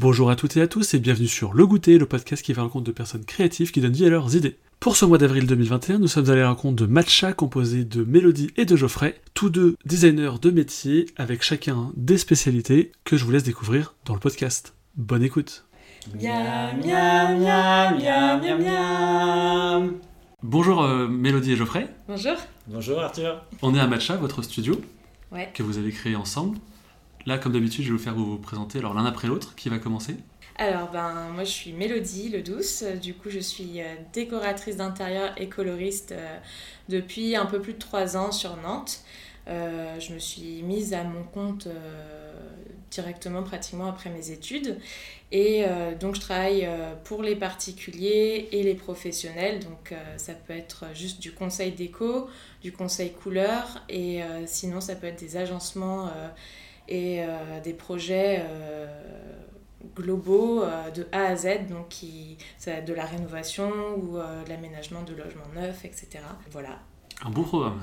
Bonjour à toutes et à tous et bienvenue sur Le Goûter, le podcast qui va à la rencontre de personnes créatives qui donnent vie à leurs idées. Pour ce mois d'avril 2021, nous sommes allés à la rencontre de Matcha composé de Mélodie et de Geoffrey, tous deux designers de métier avec chacun des spécialités que je vous laisse découvrir dans le podcast. Bonne écoute. Miam, miam, miam, miam, miam, miam. Bonjour euh, Mélodie et Geoffrey. Bonjour. Bonjour Arthur. On est à Matcha, votre studio Ouais. que vous avez créé ensemble. Là, comme d'habitude, je vais vous faire vous présenter l'un après l'autre. Qui va commencer? Alors, ben, moi, je suis Mélodie Le Douce. Du coup, je suis euh, décoratrice d'intérieur et coloriste euh, depuis un peu plus de trois ans sur Nantes. Euh, je me suis mise à mon compte directement, pratiquement après mes études. Et donc, je travaille pour les particuliers et les professionnels. Donc, ça peut être juste du conseil déco, du conseil couleur. Et sinon, ça peut être des agencements et euh, des projets euh, globaux euh, de A à Z, donc qui, ça va être de la rénovation ou euh, de l'aménagement de logements neufs, etc. Voilà. Un bon programme.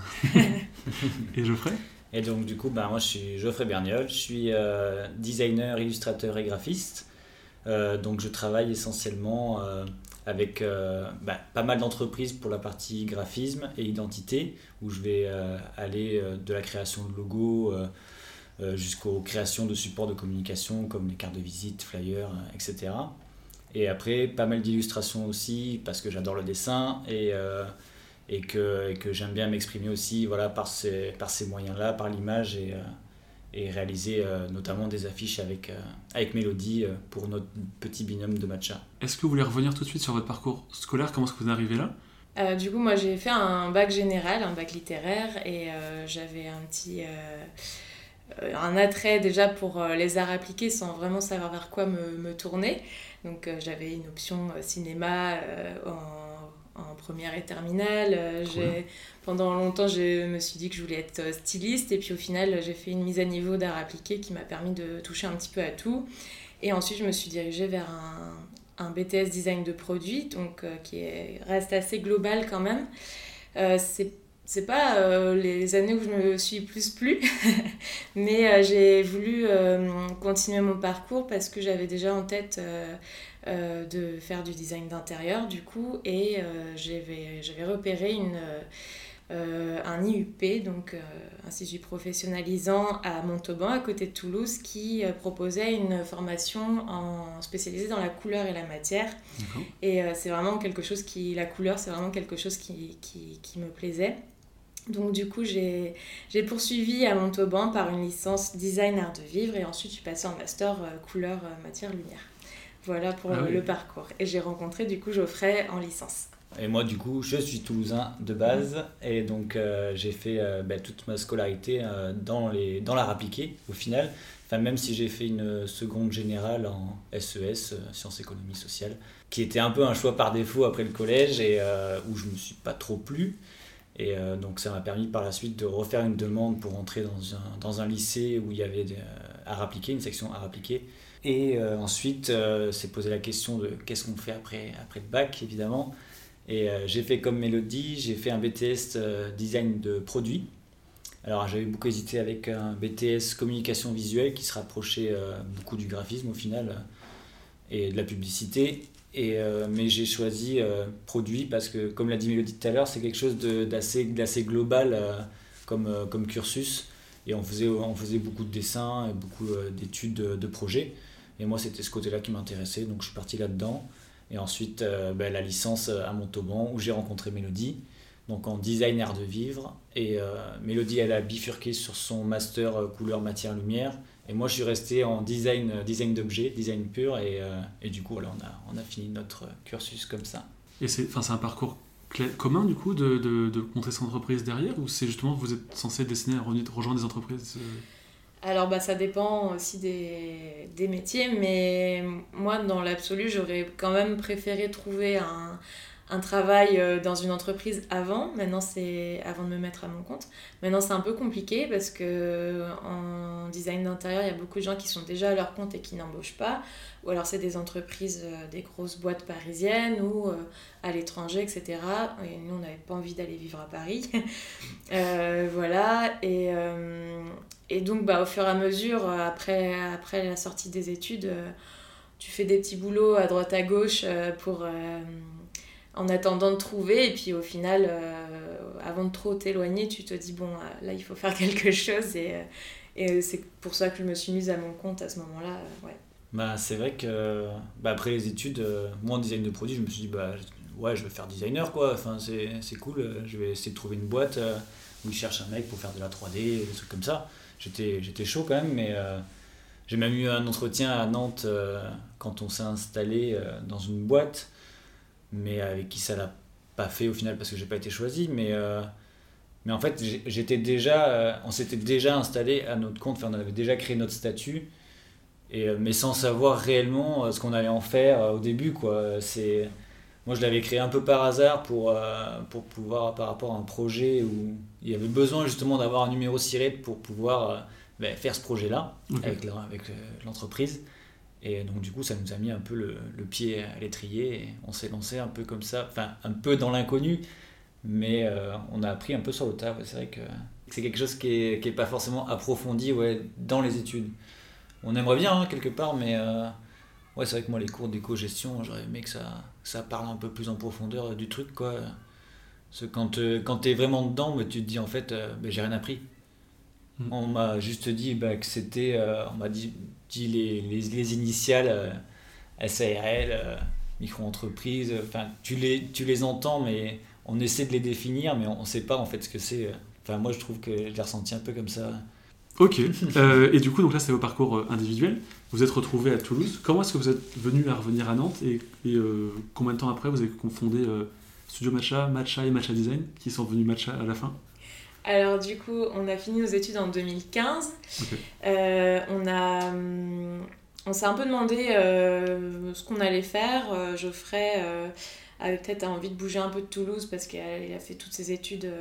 et Geoffrey? Et donc du coup, bah, moi je suis Geoffrey Berniol, je suis euh, designer, illustrateur et graphiste. Euh, donc je travaille essentiellement euh, avec euh, bah, pas mal d'entreprises pour la partie graphisme et identité, où je vais euh, aller euh, de la création de logos jusqu'aux créations de supports de communication comme les cartes de visite, flyers, euh, etc. Et après, pas mal d'illustrations aussi, parce que j'adore le dessin et, euh, et que, et que j'aime bien m'exprimer aussi voilà, par ces, par ces moyens-là, par l'image et, euh, et réaliser euh, notamment des affiches avec, euh, avec Mélodie euh, pour notre petit binôme de matcha. Est-ce que vous voulez revenir tout de suite sur votre parcours scolaire? Comment est-ce que vous en arrivez là? Euh, du coup, moi, j'ai fait un bac général, un bac littéraire, et euh, j'avais un petit... euh, un attrait déjà pour euh, les arts appliqués sans vraiment savoir vers quoi me, me tourner. Donc euh, j'avais une option cinéma en, en première et terminale. Cool. j'ai- Pendant longtemps, je me suis dit que je voulais être styliste, et puis au final, j'ai fait une mise à niveau d'arts appliqués qui m'a permis de toucher un petit peu à tout. Et ensuite, je me suis dirigée vers un, un BTS design de produits, donc euh, qui est, reste assez global quand même. Euh, c'est c'est pas euh, les années où je me suis plus plu, mais euh, j'ai voulu euh, continuer mon parcours parce que j'avais déjà en tête de faire du design d'intérieur du coup, et j'avais j'avais repéré une, un IUP, donc Institut professionnalisant à Montauban, à côté de Toulouse, qui proposait une formation en, spécialisée dans la couleur et la matière. D'accord. Et c'est vraiment quelque chose qui, la couleur, c'est vraiment quelque chose qui, qui, qui me plaisait. Donc du coup, j'ai poursuivi à Montauban par une licence design art de vivre et ensuite je suis passée en master euh, couleur, euh, matière, lumière. Voilà pour Ah oui. le parcours. Et j'ai rencontré du coup Geoffrey en licence. Et moi, du coup, je suis toulousain de base, et donc euh, j'ai fait euh, bah, toute ma scolarité euh, dans, les, dans l'art appliqué, au final. Enfin, même si j'ai fait une seconde générale en SES, euh, Sciences Économie Sociale, qui était un peu un choix par défaut après le collège, et où je me suis pas trop plu. Et euh, donc ça m'a permis par la suite de refaire une demande pour entrer dans un, dans un lycée où il y avait euh, une section art appliqué. Et euh, ensuite, s'est posé la question de qu'est-ce qu'on fait après, après le bac, évidemment. Et j'ai fait comme Mélodie, j'ai fait un BTS design de produits. Alors j'avais beaucoup hésité avec un BTS communication visuelle qui se rapprochait beaucoup du graphisme au final et de la publicité. Et, euh, mais j'ai choisi euh, produit parce que, comme l'a dit Mélodie tout à l'heure, c'est quelque chose d'assez global euh, comme, comme cursus. Et on faisait, on faisait beaucoup de dessins et beaucoup d'études de, projets. Et moi, c'était ce côté-là qui m'intéressait, donc je suis parti là-dedans. Et ensuite, ben, la licence à Montauban, où j'ai rencontré Mélodie, donc en design art de vivre. Et Mélodie, elle a bifurqué sur son master couleur, matière, lumière. Et moi, je suis resté en design, euh, design d'objets, design pur. Et, euh, et du coup, voilà, on, a, on a fini notre euh, cursus comme ça. Et c'est enfin, c'est un parcours commun du coup de, de, de monter son entreprise derrière ou c'est justement vous êtes censé dessiner à re- rejoindre des entreprises Alors bah, ça dépend aussi des, des métiers, mais moi dans l'absolu j'aurais quand même préféré trouver un, un travail euh, dans une entreprise avant. Maintenant c'est avant de me mettre à mon compte. Maintenant c'est un peu compliqué parce que en design d'intérieur il y a beaucoup de gens qui sont déjà à leur compte et qui n'embauchent pas. Ou alors c'est des entreprises, euh, des grosses boîtes parisiennes ou euh, à l'étranger, etc. Et nous on n'avait pas envie d'aller vivre à Paris. Euh, voilà et euh, et donc, bah, au fur et à mesure, euh, après, après la sortie des études, euh, tu fais des petits boulots à droite à gauche pour en attendant de trouver. Et puis au final, avant de trop t'éloigner, tu te dis, bon, là, il faut faire quelque chose. Et, et c'est pour ça que je me suis mise à mon compte à ce moment-là. ouais. Bah, c'est vrai que bah, après les études, moi en design de produit, je me suis dit, bah, ouais, je vais faire designer quoi. Enfin, c'est cool. Je vais essayer de trouver une boîte où ils cherchent un mec pour faire de la 3D, des trucs comme ça. J'étais, chaud quand même, mais euh, j'ai même eu un entretien à Nantes euh, quand on s'est installé euh, dans une boîte, mais avec qui ça l'a pas fait au final parce que j'ai pas été choisi. Mais, mais en fait, j'étais déjà, on s'était déjà installé à notre compte, enfin, on avait déjà créé notre statut, et, mais sans savoir réellement ce qu'on allait en faire au début. Quoi. C'est, moi, je l'avais créé un peu par hasard pour, pour pouvoir, par rapport à un projet où il y avait besoin justement d'avoir un numéro SIRET pour pouvoir euh, ben, faire ce projet-là avec euh, l'entreprise. Et donc du coup, ça nous a mis un peu le, le pied à l'étrier et on s'est lancé un peu comme ça, enfin un peu dans l'inconnu, mais euh, on a appris un peu sur le tas. C'est vrai que c'est quelque chose qui n'est qui est pas forcément approfondi ouais, dans les études. On aimerait bien hein, quelque part, mais ouais, c'est vrai que moi les cours d'éco-gestion, j'aurais aimé que ça, ça parle un peu plus en profondeur du truc. quoi quand, euh, quand tu es vraiment dedans, bah, tu te dis en fait, euh, bah, j'ai rien appris. Hmm. On m'a juste dit bah, que c'était, euh, on m'a dit, dit les, les, les, initiales SARL, micro-entreprise, enfin, tu les, tu les entends, mais on essaie de les définir, mais on ne sait pas en fait ce que c'est. Enfin, moi je trouve que je l'ai ressenti un peu comme ça. Ok, et du coup, donc là c'est vos parcours individuels. Vous êtes retrouvé à Toulouse. Comment est-ce que vous êtes venu à revenir à Nantes et, combien de temps après vous avez confondé Studio Matcha, Matcha et Matcha Design, qui sont venus Matcha à la fin? Alors du coup, on a fini nos études en 2015. Euh, on a, hum, on s'est un peu demandé euh, ce qu'on allait faire. Euh, Geoffrey avait peut-être envie de bouger un peu de Toulouse parce qu'il a fait toutes ses études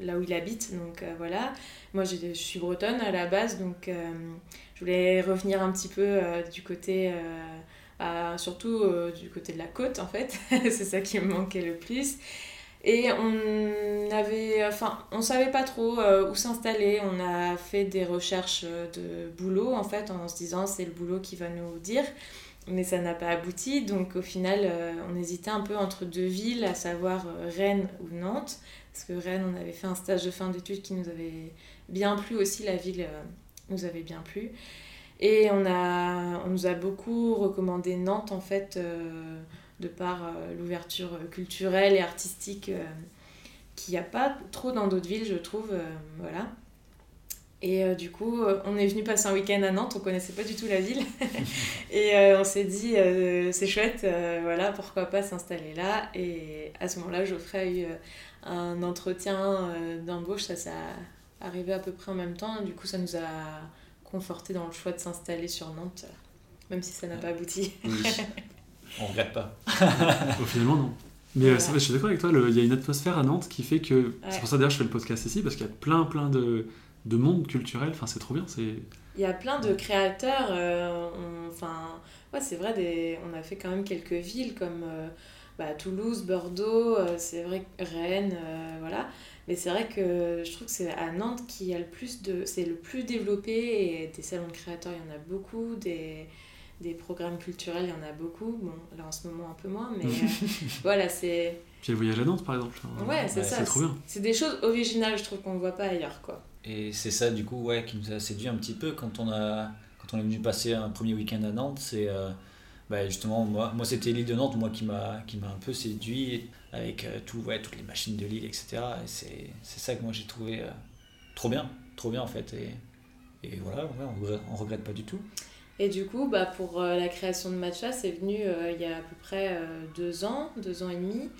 là où il habite. Donc voilà. Moi, je suis bretonne à la base, donc je voulais revenir un petit peu du côté surtout du côté de la côte en fait. c'est ça qui me manquait le plus. Et on avait, enfin, on savait pas trop euh, où s'installer. On a fait des recherches de boulot en fait en se disant c'est le boulot qui va nous dire. Mais ça n'a pas abouti. Donc au final, euh, on hésitait un peu entre deux villes, à savoir Rennes ou Nantes. Parce que Rennes, on avait fait un stage de fin d'études qui nous avait bien plu aussi. La ville nous avait bien plu. Et on, a, on nous a beaucoup recommandé Nantes, en fait, euh, de par euh, l'ouverture culturelle et artistique euh, qu'il n'y a pas trop dans d'autres villes, je trouve. voilà. Et du coup, on est venu passer un week-end à Nantes, on connaissait pas du tout la ville. et on s'est dit, c'est chouette, voilà, pourquoi pas s'installer là. Et à ce moment-là, Geoffrey a eu un entretien d'embauche, ça, ça arrivé à peu près en même temps. Du coup, ça nous a conforté dans le choix de s'installer sur Nantes, même si ça n'a pas abouti. On regrette pas. Au finalement, non. Mais euh, je suis d'accord avec toi, il y a une atmosphère à Nantes qui fait que. C'est pour ça d'ailleurs je fais le podcast ici, parce qu'il y a plein, plein de, de monde culturel. Enfin, c'est trop bien. Il y a plein de créateurs. Euh, enfin, ouais, c'est vrai, des, on a fait quand même quelques villes comme euh, bah, Toulouse, Bordeaux, c'est vrai, Rennes, voilà. Mais c'est vrai que je trouve que c'est à Nantes qu'il y a le plus de. C'est le plus développé et des salons de créateurs, il y en a beaucoup, des, des programmes culturels, il y en a beaucoup. Bon, là en ce moment un peu moins, mais euh, voilà, c'est. Puis le voyage à Nantes par exemple. Ouais, c'est ça. C'est trop bien. C'est des choses originales, je trouve qu'on ne voit pas ailleurs, quoi. Et c'est ça, du coup, ouais, qui nous a séduit un petit peu quand on, a, quand on est venu passer un premier week-end à Nantes. C'est. Euh, bah justement, moi, moi c'était l'île de Nantes, moi qui m'a un peu séduit avec euh, tout, ouais, toutes les machines de l'île, etc. Et c'est ça que moi j'ai trouvé euh, trop bien, trop bien en fait. Et, et voilà, on, regrette, regrette pas du tout. Et du coup, bah, pour euh, la création de Matcha, c'est venu il y a à peu près deux ans, deux ans et demi.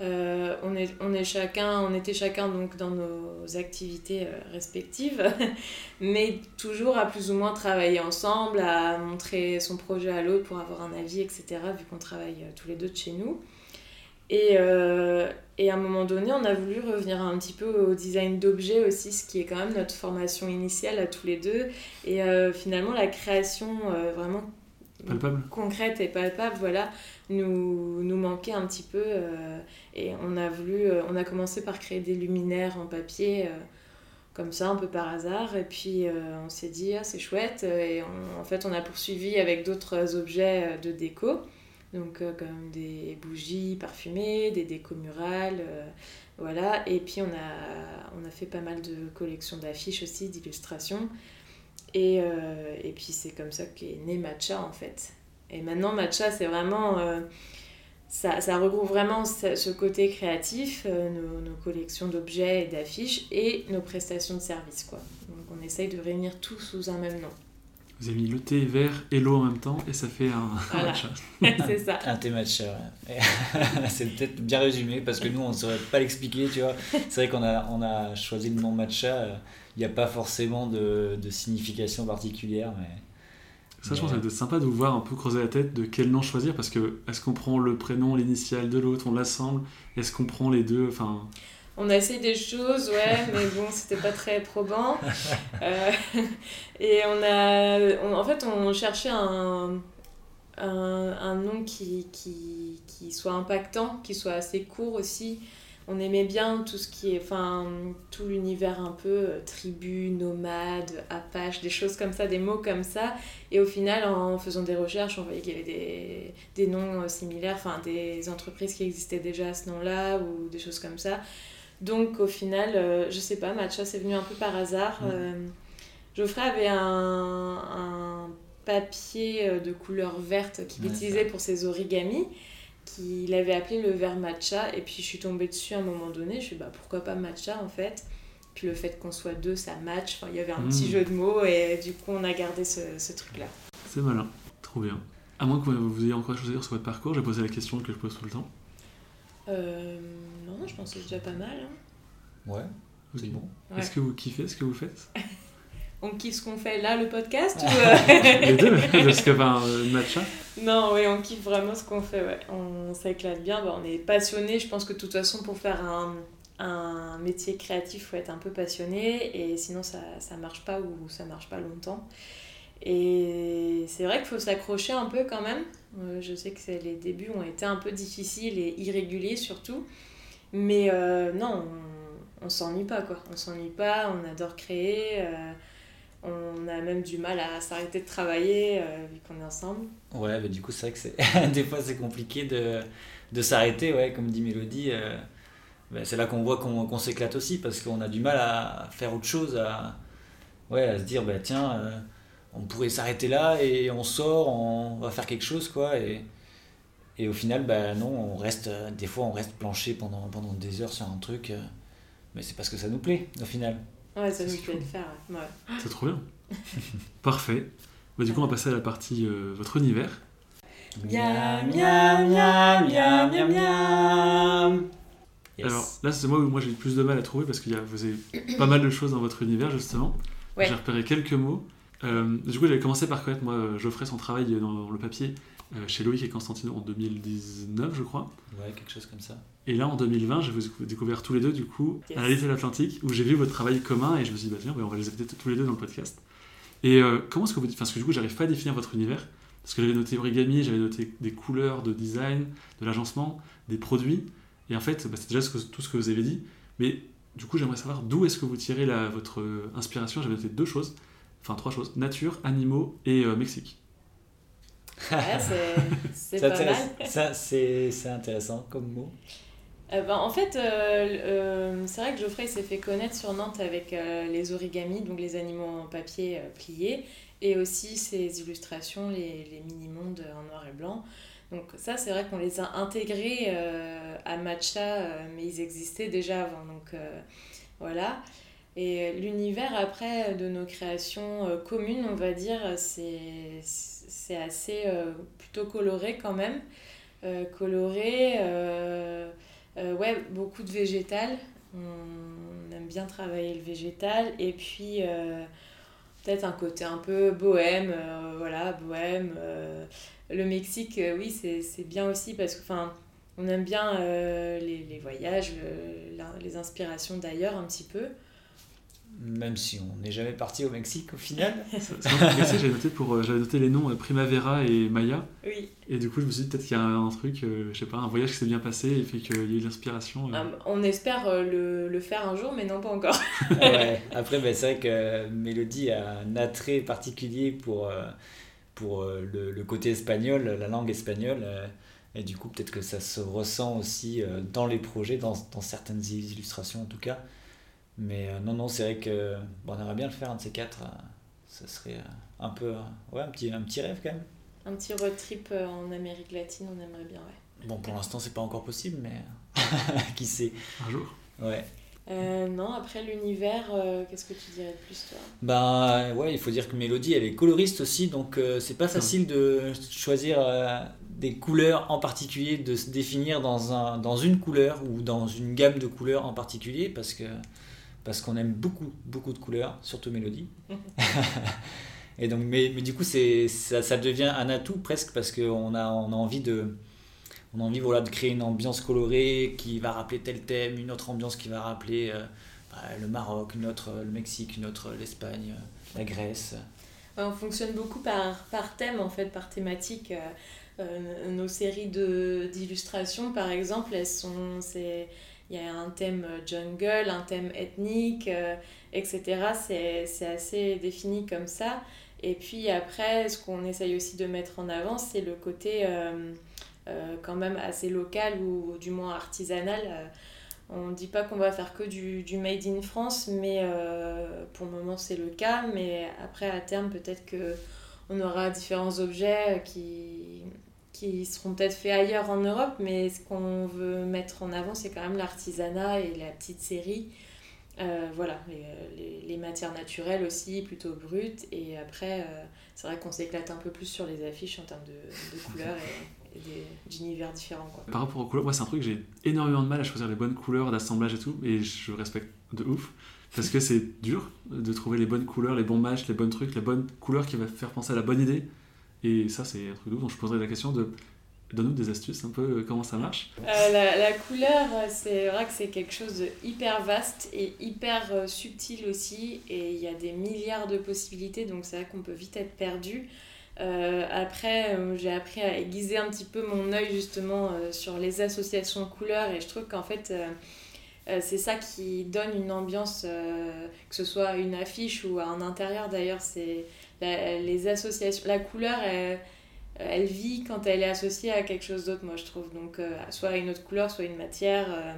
on, est, on, est chacun, on était chacun donc dans nos activités respectives, mais toujours à plus ou moins travailler ensemble, à montrer son projet à l'autre pour avoir un avis, etc., vu qu'on travaille tous les deux de chez nous. Et, euh, et, à un moment donné, on a voulu revenir un petit peu au design d'objets aussi, ce qui est quand même notre formation initiale à tous les deux. Et euh, finalement, la création euh, vraiment concrète et palpable, voilà, nous, nous manquait un petit peu. et on a voulu, on a commencé par créer des luminaires en papier comme ça, un peu par hasard. Et puis on s'est dit, ah, c'est chouette. Et en fait, on a poursuivi avec d'autres objets de déco. Donc, comme des bougies parfumées, des décos murales. voilà. Et puis, on a, on a fait pas mal de collections d'affiches aussi, d'illustrations. Et, et puis, c'est comme ça qu'est né Matcha, en fait. Et maintenant, Matcha, c'est vraiment ça, ça, regroupe vraiment ce, côté créatif, euh, nos, nos, collections d'objets et d'affiches et nos prestations de services. Quoi. Donc on essaye de réunir tout sous un même nom. Vous avez mis le thé vert et l'eau en même temps et ça fait un, matcha. c'est ça. un thé matcha. c'est peut-être bien résumé parce que nous on ne saurait pas l'expliquer, tu vois. C'est vrai qu'on a, on a choisi le nom matcha. Il n'y a pas forcément de, de signification particulière, mais ça, je pense que c'est sympa de vous voir un peu creuser la tête de quel nom choisir parce que est-ce qu'on prend le prénom, l'initial de l'autre, on l'assemble? Est-ce qu'on prend les deux? Enfin... On a essayé des choses, ouais, mais bon, c'était pas très probant. Euh, et on a. en fait, on cherchait un, un, un nom qui, qui, qui, soit impactant, qui soit assez court aussi on aimait bien tout ce qui est, enfin, tout l'univers un peu euh, tribu, nomade, apache, des choses comme ça, des mots comme ça. Et au final, en faisant des recherches, on voyait qu'il y avait des, des noms euh, similaires, enfin, des entreprises qui existaient déjà à ce nom-là ou des choses comme ça. Donc au final, euh, je sais pas, Matcha, c'est venu un peu par hasard. Geoffrey avait un, un papier de couleur verte qu'il utilisait pour ses origamis qu'il avait appelé le verre matcha. Et puis je suis tombée dessus à un moment donné. Je suis bah pourquoi pas matcha en fait? Puis le fait qu'on soit deux, ça match. Enfin, il y avait un petit hmm. jeu de mots et du coup on a gardé ce, ce truc-là. C'est malin, trop bien. À moins que vous ayez encore quelque chose à dire sur votre parcours, j'ai posé la question que je pose tout le temps. Euh, non, je pense que c'est déjà pas mal. Hein. Ouais, c'est bon. Est-ce que vous kiffez ce que vous faites? On kiffe ce qu'on fait là, le podcast ou euh, Les deux, parce que ben, matcha Non, oui, on kiffe vraiment ce qu'on fait, ouais. On s'éclate bien, on est passionné. Je pense que de toute façon, pour faire un, un métier créatif, il faut être un peu passionné, et sinon ça ne marche pas ou ça marche pas longtemps. Et c'est vrai qu'il faut s'accrocher un peu quand même. Euh, je sais que les débuts ont été un peu difficiles et irréguliers surtout. Mais euh, non, on, on s'ennuie pas quoi. On s'ennuie pas, on adore créer. On a même du mal à s'arrêter de travailler euh, vu qu'on est ensemble. Ouais, mais du coup, c'est vrai que c'est des fois c'est compliqué de, de s'arrêter, ouais, comme dit Mélodie. Euh, ben, c'est là qu'on voit qu'on s'éclate aussi parce qu'on a du mal à faire autre chose, à, ouais, à se dire, bah, tiens, euh, on pourrait s'arrêter là et on sort, on va faire quelque chose, quoi. Et, et au final, bah, non, on reste, des fois, on reste planché pendant, pendant des heures sur un truc, mais c'est parce que ça nous plaît, au final. Ouais, ça nous plaît de faire. Ouais. C'est trop bien. Parfait. Bah, du coup, on va passer à la partie euh, votre univers. Miam, miam, miam, miam, miam, miam. Alors là, c'est moi où moi j'ai eu plus de mal à trouver parce qu'il y a vous avez pas mal de choses dans votre univers justement. J'ai repéré quelques mots. Euh, du coup, j'avais commencé par connaître moi Geoffrey son travail dans le papier euh, chez Loïc et Constantino en 2019, je crois. Ouais, quelque chose comme ça. Et là, en 2020, j'ai découvert tous les deux, du coup, à la de l'Atlantique, où j'ai vu votre travail commun et je me suis dit, bah tiens, on va les inviter tous les deux dans le podcast. Et euh, comment est-ce que vous dites, parce que du coup, j'arrive pas à définir votre univers, parce que j'avais noté origami, j'avais noté des couleurs de design, de l'agencement, des produits, et en fait, bah, c'est déjà tout ce que vous avez dit, mais du coup, j'aimerais savoir d'où est-ce que vous tirez la, votre inspiration. J'avais noté deux choses, enfin trois choses, nature, animaux et euh, Mexique. c'est pas mal. Ça, c'est intéressant comme mot. Euh, ben, en fait, euh, euh, c'est vrai que Geoffrey s'est fait connaître sur Nantes avec les origamis, donc les animaux en papier pliés, et aussi ses illustrations, les, les mini-mondes en noir et blanc. Donc ça, c'est vrai qu'on les a intégrés à Matcha, mais ils existaient déjà avant. Donc voilà. Et l'univers après de nos créations communes, on va dire, c'est assez euh, plutôt coloré quand même. Euh, coloré, euh, ouais, beaucoup de végétal. On aime bien travailler le végétal. Et puis, peut-être un côté un peu bohème, voilà, bohème. le Mexique, oui, c'est bien aussi parce que, enfin, on aime bien les, voyages, les inspirations d'ailleurs un petit peu. Même si on n'est jamais parti au Mexique au final. j'avais noté, pour, euh, j'avais noté les noms euh, Primavera et Maya. Oui. Et du coup, je me suis dit peut-être qu'il y a un, truc, euh, je sais pas, un voyage qui s'est bien passé et fait qu'il y a eu l'inspiration. Ah, on espère le, le, faire un jour, mais non pas encore. ouais. Après, ben, c'est vrai que Mélodie a un attrait particulier pour, pour le, le, côté espagnol, la langue espagnole. Et du coup, peut-être que ça se ressent aussi dans les projets, dans, dans certaines illustrations en tout cas. Mais euh, non, non, c'est vrai que bon, on aimerait bien le faire, un de ces quatre. Euh, ça serait euh, un peu ouais, un, petit, un petit rêve quand même. Un petit road trip en Amérique latine, on aimerait bien, ouais. Bon, pour l'instant, c'est pas encore possible, mais qui sait. Un jour. Ouais. non, après l'univers, qu'est-ce que tu dirais de plus toi? Ben ouais, il faut dire que Mélodie, elle est coloriste aussi, donc c'est pas facile de choisir des couleurs en particulier, de se définir dans, un, dans une couleur ou dans une gamme de couleurs en particulier, parce que parce qu'on aime beaucoup, beaucoup de couleurs, surtout mélodie. et donc, mais, mais du coup, c'est, ça, ça, devient un atout presque parce qu'on a, on a envie de, on a envie voilà, de créer une ambiance colorée qui va rappeler tel thème, une autre ambiance qui va rappeler euh, bah, le Maroc, une autre le Mexique, une autre l'Espagne, la Grèce. on fonctionne beaucoup par, par thème, en fait, par thématique. Euh, euh, nos séries de, d'illustrations, par exemple, elles sont, c'est, il y a un thème jungle, un thème ethnique, euh, etc. C'est assez défini comme ça. Et puis après, ce qu'on essaye aussi de mettre en avant, c'est le côté euh, euh, quand même assez local ou du moins artisanal. On ne dit pas qu'on va faire que du, du, made in France, mais pour le moment c'est le cas. Mais après, à terme, peut-être qu'on aura différents objets qui, qui seront peut-être faits ailleurs en Europe, mais ce qu'on veut mettre en avant, c'est quand même l'artisanat et la petite série. Euh, voilà, les, matières naturelles aussi, plutôt brutes. Et après, euh, c'est vrai qu'on s'éclate un peu plus sur les affiches en termes de, couleurs et, d'univers différents. Par rapport aux couleurs, moi, c'est un truc j'ai énormément de mal à choisir les bonnes couleurs d'assemblage et tout, et je respecte de ouf. Parce que c'est dur de trouver les bonnes couleurs, les bons matchs, les bonnes trucs, les bonnes couleurs qui vont faire penser à la bonne idée. Et ça, c'est un truc ouf. Donc, je poserai la question de Donne-nous des astuces un peu euh, comment ça marche. Euh, la, couleur, c'est vrai que c'est quelque chose de hyper vaste et hyper euh, subtil aussi. Et il y a des milliards de possibilités, donc c'est vrai qu'on peut vite être perdu. après, j'ai appris à aiguiser un petit peu mon œil justement sur les associations de couleurs et je trouve qu'en fait, c'est ça qui donne une ambiance, que ce soit une affiche ou un intérieur d'ailleurs, c'est les associations, la couleur, elle, vit quand elle est associée à quelque chose d'autre, moi je trouve. Donc, euh, soit une autre couleur, soit une matière, euh,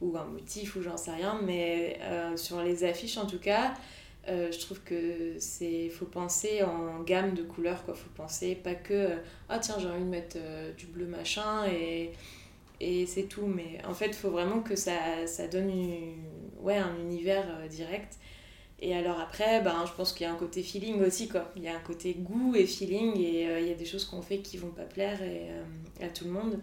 ou un motif, ou j'en sais rien. Mais euh, sur les affiches, en tout cas, je trouve que c'est faut penser en gamme de couleurs quoi faut penser pas que ah tiens j'ai envie de mettre du bleu machin et c'est tout mais en fait il faut vraiment que ça, ça donne ouais, un univers direct et alors après, ben, je pense qu'il y a un côté feeling aussi, quoi. Il y a un côté goût et feeling, et euh, il y a des choses qu'on fait qui vont pas plaire euh, à tout le monde.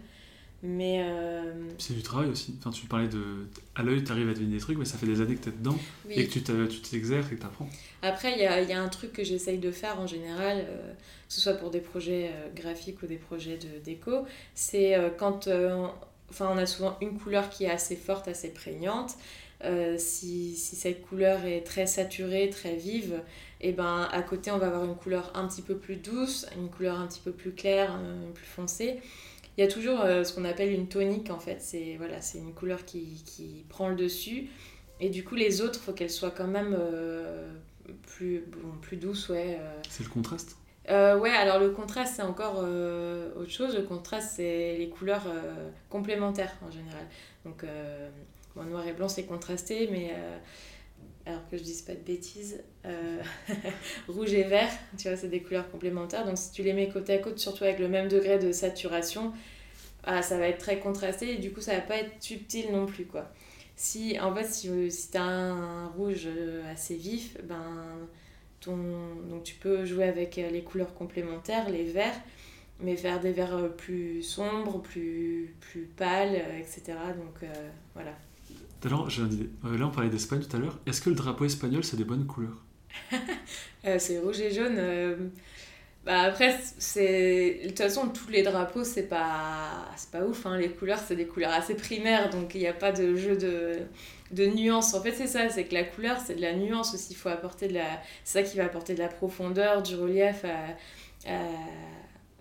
Mais... Euh, c'est du travail aussi. Enfin, tu parlais de... À l'œil, tu arrives à deviner des trucs, mais ça fait des années que tu es dedans, et que tu t'exerces et que tu apprends. Après, il y a, y a, un truc que j'essaye de faire en général, que ce soit pour des projets graphiques ou des projets de déco, c'est quand... Enfin, on a souvent une couleur qui est assez forte, assez prégnante, euh, si, si, cette couleur est très saturée, très vive, et eh ben à côté on va avoir une couleur un petit peu plus douce, une couleur un petit peu plus claire, euh, plus foncée. Il y a toujours euh, ce qu'on appelle une tonique en fait, c'est voilà, c'est une couleur qui, qui, prend le dessus. Et du coup les autres, il faut qu'elles soient quand même plus, bon, plus douces. Ouais, C'est le contraste? Ouais, alors le contraste, c'est encore autre chose. Le contraste, c'est les couleurs complémentaires en général. Donc, noir et blanc, c'est contrasté, mais euh, alors que je dise pas de bêtises, euh, rouge et vert, tu vois, c'est des couleurs complémentaires. Donc si tu les mets côte à côte, surtout avec le même degré de saturation, ah, ça va être très contrasté et du coup ça va pas être subtil non plus quoi. Si en fait si, si tu as un, rouge euh, assez vif, ben ton donc tu peux jouer avec les couleurs complémentaires, les verts, mais faire des verts plus sombres, plus plus pâles, etc. Donc voilà. Alors, j'ai euh, là, on parlait d'Espagne tout à l'heure. Est-ce que le drapeau espagnol, c'est des bonnes couleurs euh, C'est rouge et jaune. Euh, Bah après, c'est de toute façon, tous les drapeaux, c'est pas, pas ouf. Hein. Les couleurs, c'est des couleurs assez primaires, donc il n'y a pas de jeu de, de nuances. En fait, c'est ça, c'est que la couleur, c'est de la nuance aussi. Faut apporter de la... C'est ça qui va apporter de la profondeur, du relief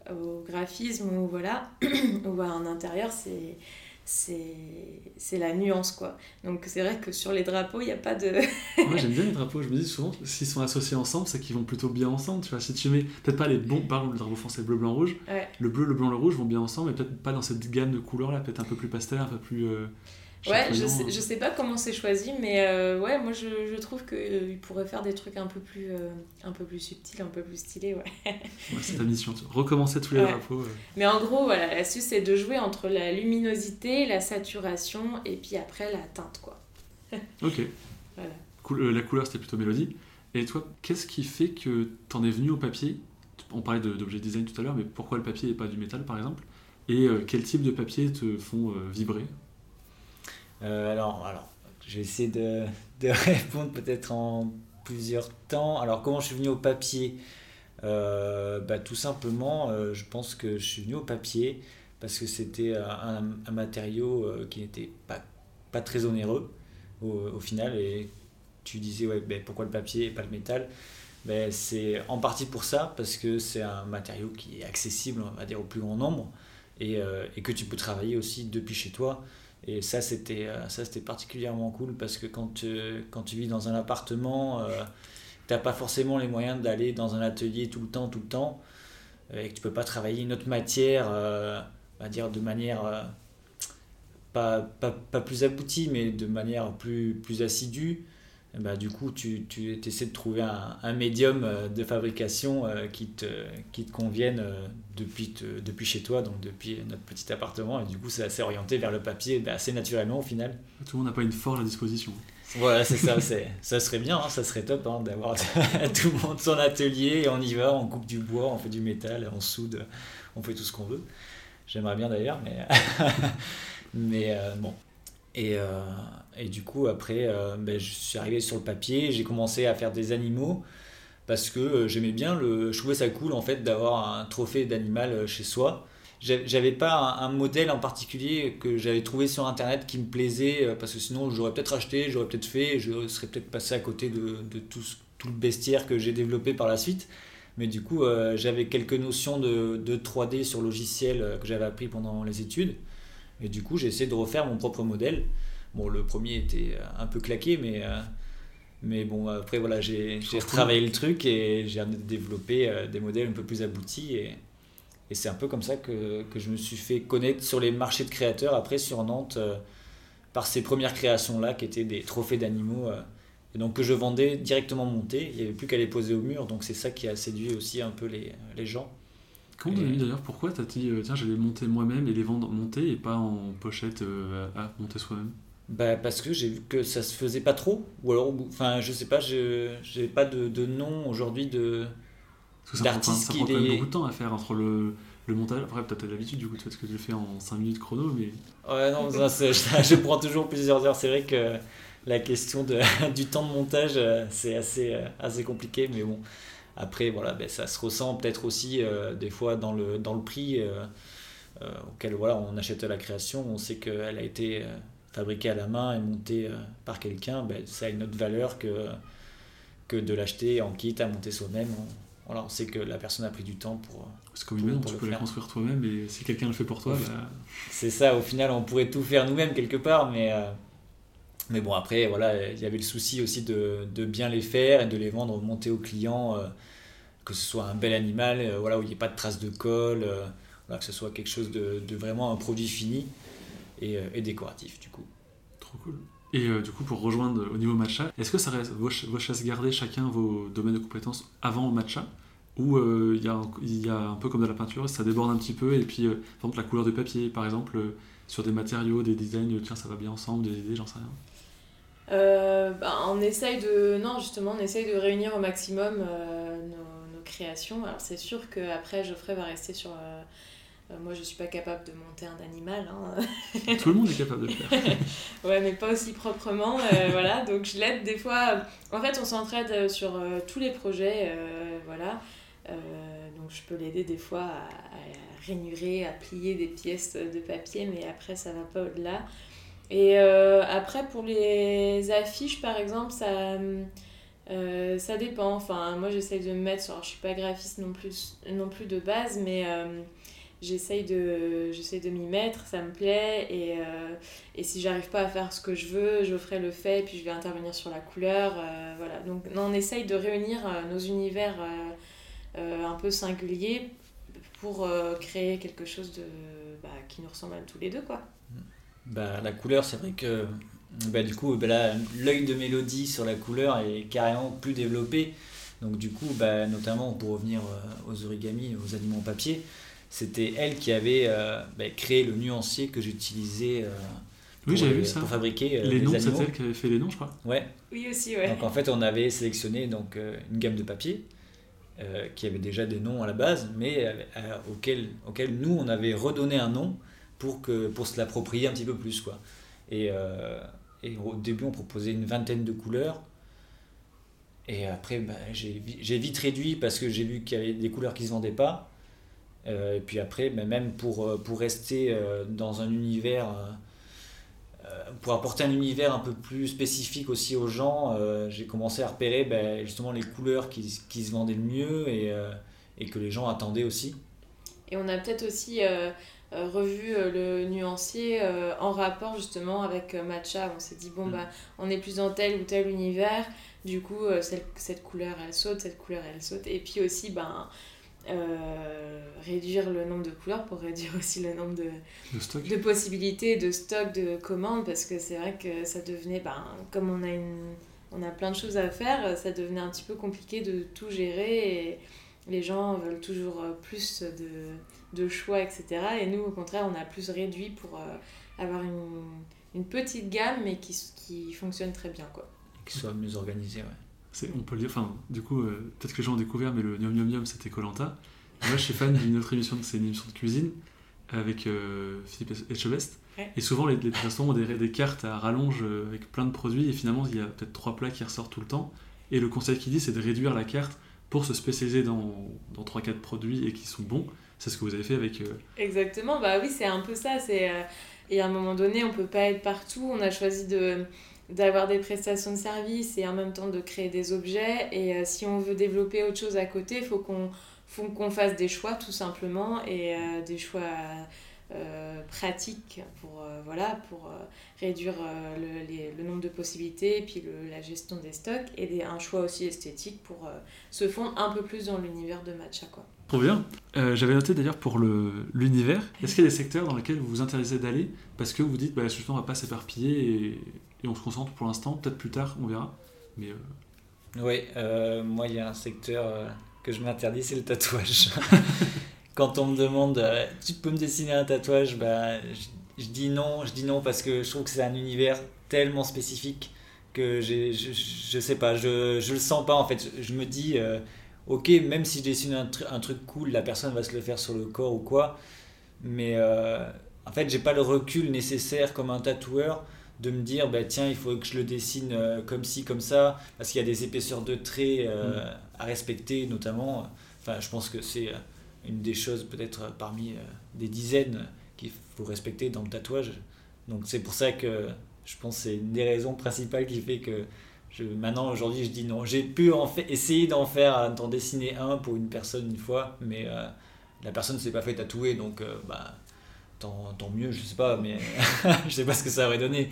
au graphisme, ou voilà. ou à un intérieur, c'est c'est la nuance quoi. Donc c'est vrai que sur les drapeaux, il n'y a pas de... Moi j'aime bien les drapeaux, je me dis souvent, s'ils sont associés ensemble, c'est qu'ils vont plutôt bien ensemble. Tu vois, si tu mets peut-être pas les bons, par exemple le drapeau français bleu, blanc, rouge, le bleu, le blanc, le rouge vont bien ensemble, mais peut-être pas dans cette gamme de couleurs là, peut-être un peu plus pastel, un peu plus... Euh, Ouais, je sais, je sais pas comment c'est choisi, mais euh, ouais, moi je, je trouve qu'il euh, pourrait faire des trucs un peu plus, euh, un peu plus subtils, un peu plus stylés. Ouais. ouais c'est ta mission, recommencer tous les drapeaux. Mais en gros, voilà, l'astuce c'est de jouer entre la luminosité, la saturation et puis après la teinte. quoi. ok. Voilà. la couleur c'était plutôt mélodie. Et toi, qu'est-ce qui fait que t'en es venu au papier? On parlait d'objet design tout à l'heure, mais pourquoi le papier et pas du métal par exemple? Et quel type de papier te font vibrer? Euh, alors, alors, je vais essayer de, de répondre peut-être en plusieurs temps. Alors, comment je suis venu au papier euh, bah, Tout simplement, euh, je pense que je suis venu au papier parce que c'était un, un, matériau qui n'était pas, pas très onéreux au, final. Et tu disais, ouais, ben, pourquoi le papier et pas le métal? Ben, C'est en partie pour ça, parce que c'est un matériau qui est accessible, on va dire, au plus grand nombre, et, et que tu peux travailler aussi depuis chez toi. Et ça, c'était euh, ça c'était particulièrement cool parce que quand tu, quand tu vis dans un appartement, euh, tu n'as pas forcément les moyens d'aller dans un atelier tout le temps, tout le temps, euh, et que tu peux pas travailler une autre matière, on va dire de manière pas, pas, pas, plus aboutie, mais de manière plus, plus assidue. Bah, du coup, tu, tu essaies de trouver un, un médium euh, de fabrication euh, qui, te, qui te convienne euh, depuis, depuis chez toi, donc depuis notre petit appartement. Et du coup, c'est assez orienté vers le papier bah, assez naturellement au final. Tout le monde n'a pas une forge à disposition. Voilà, c'est ça. ça serait bien, hein, ça serait top hein, d'avoir tout le monde son atelier et on y va, on coupe du bois, on fait du métal, on soude, on fait tout ce qu'on veut. J'aimerais bien d'ailleurs, mais, mais bon, et, euh, et, du coup, après, euh, ben, je suis arrivé sur le papier, j'ai commencé à faire des animaux parce que euh, j'aimais bien, le, je trouvais ça cool en fait d'avoir un trophée d'animal chez soi. J'avais pas un, modèle en particulier que j'avais trouvé sur internet qui me plaisait parce que sinon j'aurais peut-être acheté, j'aurais peut-être fait, je serais peut-être passé à côté de, de tout, tout, le bestiaire que j'ai développé par la suite. Mais du coup, j'avais quelques notions de, de 3D sur logiciel que j'avais appris pendant les études. Et du coup, j'ai essayé de refaire mon propre modèle. Bon, le premier était euh, un peu claqué, mais, euh, mais bon, après, voilà, j'ai retravaillé le truc et j'ai développé euh, des modèles un peu plus aboutis. Et, et c'est un peu comme ça que, que, je me suis fait connaître sur les marchés de créateurs, après sur Nantes, par ces premières créations-là, qui étaient des trophées d'animaux. et donc que je vendais directement montés, il n'y avait plus qu'à les poser au mur, donc c'est ça qui a séduit aussi un peu les, les gens. Comment et... d'ailleurs Pourquoi t'as dit euh, tiens j'allais monter moi-même et les vendre montés et pas en pochette euh, à monter soi-même? Bah parce que j'ai vu que ça se faisait pas trop ou alors enfin je sais pas j'ai pas de, de nom aujourd'hui de d'artiste qui ça prend quand même beaucoup de temps à faire entre le, le montage. Après peut-être t'as l'habitude du coup parce que tu le fais en 5 minutes chrono mais ouais non ça, je, prends toujours plusieurs heures. C'est vrai que la question de, du temps de montage euh, c'est assez assez compliqué mais bon après, voilà, ben, ça se ressent peut-être aussi euh, des fois dans le, dans le prix euh, euh, auquel voilà, on achète la création. On sait qu'elle a été fabriquée à la main et montée par quelqu'un. Ben, ça a une autre valeur que, que de l'acheter en kit à monter soi-même. Voilà, on sait que la personne a pris du temps pour. Parce qu'au même, tu peux la construire toi-même et si quelqu'un le fait pour toi. Bah... C'est ça, au final, on pourrait tout faire nous-mêmes quelque part, mais. Mais bon, après, voilà, il y avait le souci aussi de, de, bien les faire et de les vendre monter aux clients, euh, que ce soit un bel animal, euh, voilà, où il n'y ait pas de traces de colle, euh, voilà, que ce soit quelque chose de, de vraiment un produit fini et, et, décoratif, du coup. Trop cool. Et du coup, pour rejoindre au niveau matcha, est-ce que ça reste vos, vos chasses garder chacun vos domaines de compétences avant matcha? Ou il y, y, a un peu comme dans la peinture, ça déborde un petit peu, et puis, par exemple, la couleur de papier, par exemple, sur des matériaux, des designs, tiens, ça va bien ensemble, des idées, j'en sais rien. Euh, bah, on essaye de non justement on essaye de réunir au maximum euh, nos, nos, créations. Alors c'est sûr qu'après Geoffrey va rester sur euh, moi je suis pas capable de monter un animal hein. tout le monde est capable de le faire. Ouais mais pas aussi proprement voilà. Donc je l'aide des fois. En fait on s'entraide sur tous les projets voilà. Donc je peux l'aider des fois à, à, rainurer, à plier des pièces de papier, mais après ça va pas au-delà. Et euh, après pour les affiches par exemple, ça, euh, ça dépend. Enfin, moi j'essaye de me mettre, alors je suis pas graphiste non plus, non plus de base, mais euh, j'essaye de, de m'y mettre, ça me plaît. Et, et si j'arrive pas à faire ce que je veux, je ferai le fait, et puis je vais intervenir sur la couleur. voilà. Donc on essaye de réunir nos univers un peu singulier pour créer quelque chose de, bah, qui nous ressemble à tous les deux. Quoi. Bah, la couleur, c'est vrai que bah, du coup, bah, l'œil de mélodie sur la couleur est carrément plus développé. Donc du coup, bah, notamment pour revenir euh, aux origamis, aux aliments en papier, c'était elle qui avait bah, créé le nuancier que j'utilisais oui, j'avais vu ça. pour fabriquer les, les noms. C'est elle qui avait fait les noms, je crois. Ouais. Oui aussi, ouais. Donc en fait, on avait sélectionné donc une gamme de papier euh, qui avait déjà des noms à la base, mais euh, auxquels, auquel nous, on avait redonné un nom pour, que, pour se l'approprier un petit peu plus. Quoi. Et, euh, et au début, on proposait une vingtaine de couleurs. Et après, bah, j'ai vite réduit parce que j'ai vu qu'il y avait des couleurs qui ne se vendaient pas. et puis après, bah, même pour, pour rester dans un univers euh, pour apporter un univers un peu plus spécifique aussi aux gens, euh, j'ai commencé à repérer ben, justement les couleurs qui, qui, se vendaient le mieux et, euh, et, que les gens attendaient aussi. Et on a peut-être aussi revu le nuancier en rapport justement avec Matcha. On s'est dit, bon, mm. bah, on est plus dans tel ou tel univers, du coup, cette, cette couleur elle saute, cette couleur elle saute. Et puis aussi, ben, euh, réduire le nombre de couleurs pour réduire aussi le nombre de, de, de possibilités, de stock, de commandes, parce que c'est vrai que ça devenait, ben, comme on a, une, on a plein de choses à faire, ça devenait un petit peu compliqué de tout gérer et les gens veulent toujours plus de, de choix, etc. Et nous, au contraire, on a plus réduit pour euh, avoir une, une, petite gamme, mais qui, qui fonctionne très bien. Quoi. Qui soit mieux organisée, ouais on peut le dire, enfin, du coup, euh, peut-être que les gens ont découvert, mais le Niom Niom Niom, c'était Colanta. Moi, je suis fan d'une autre émission, c'est une émission de cuisine avec euh, Philippe Etchebest. Et souvent, les, les restaurants ont des, des, cartes à rallonge euh, avec plein de produits, et finalement, il y a peut-être trois plats qui ressortent tout le temps. Et le conseil qu'il dit, c'est de réduire la carte pour se spécialiser dans, dans 3-4 produits et qui sont bons. C'est ce que vous avez fait avec. Exactement, bah oui, c'est un peu ça. C'est, et à un moment donné, on peut pas être partout. On a choisi de d'avoir des prestations de services et en même temps de créer des objets. Et euh, si on veut développer autre chose à côté, il faut qu'on faut qu'on fasse des choix tout simplement et euh, des choix euh, pratiques pour, voilà, pour réduire le, nombre de possibilités et puis le, la gestion des stocks et des, un choix aussi esthétique pour se fondre un peu plus dans l'univers de matcha. Quoi. Trop bien. J'avais noté d'ailleurs pour l'univers, est-ce qu'il y a des secteurs dans lesquels vous vous intéressez d'aller parce que vous dites bah, justement on va pas s'éparpiller et et on se concentre pour l'instant, peut-être plus tard, on verra. Mais, euh, Oui, euh, moi il y a un secteur euh, que je m'interdis, c'est le tatouage. Quand on me demande, tu peux me dessiner un tatouage, bah, je, je, dis non, je dis non parce que je trouve que c'est un univers tellement spécifique que je, je sais pas, je, je le sens pas en fait. Je me dis, ok, même si je dessine un, un, truc cool, la personne va se le faire sur le corps ou quoi, mais en fait j'ai pas le recul nécessaire comme un tatoueur de me dire bah, tiens il faut que je le dessine euh, comme ci comme ça parce qu'il y a des épaisseurs de traits euh, mm. à respecter notamment. Enfin je pense que c'est euh, une des choses peut-être parmi des dizaines qu'il faut respecter dans le tatouage. Donc c'est pour ça que je pense que c'est une des raisons principales qui fait que je, maintenant aujourd'hui je dis non j'ai pu en fait essayer d'en faire d'en dessiner un pour une personne une fois mais la personne ne s'est pas fait tatouer donc bah tant, tant, mieux, je sais pas, mais je sais pas ce que ça aurait donné.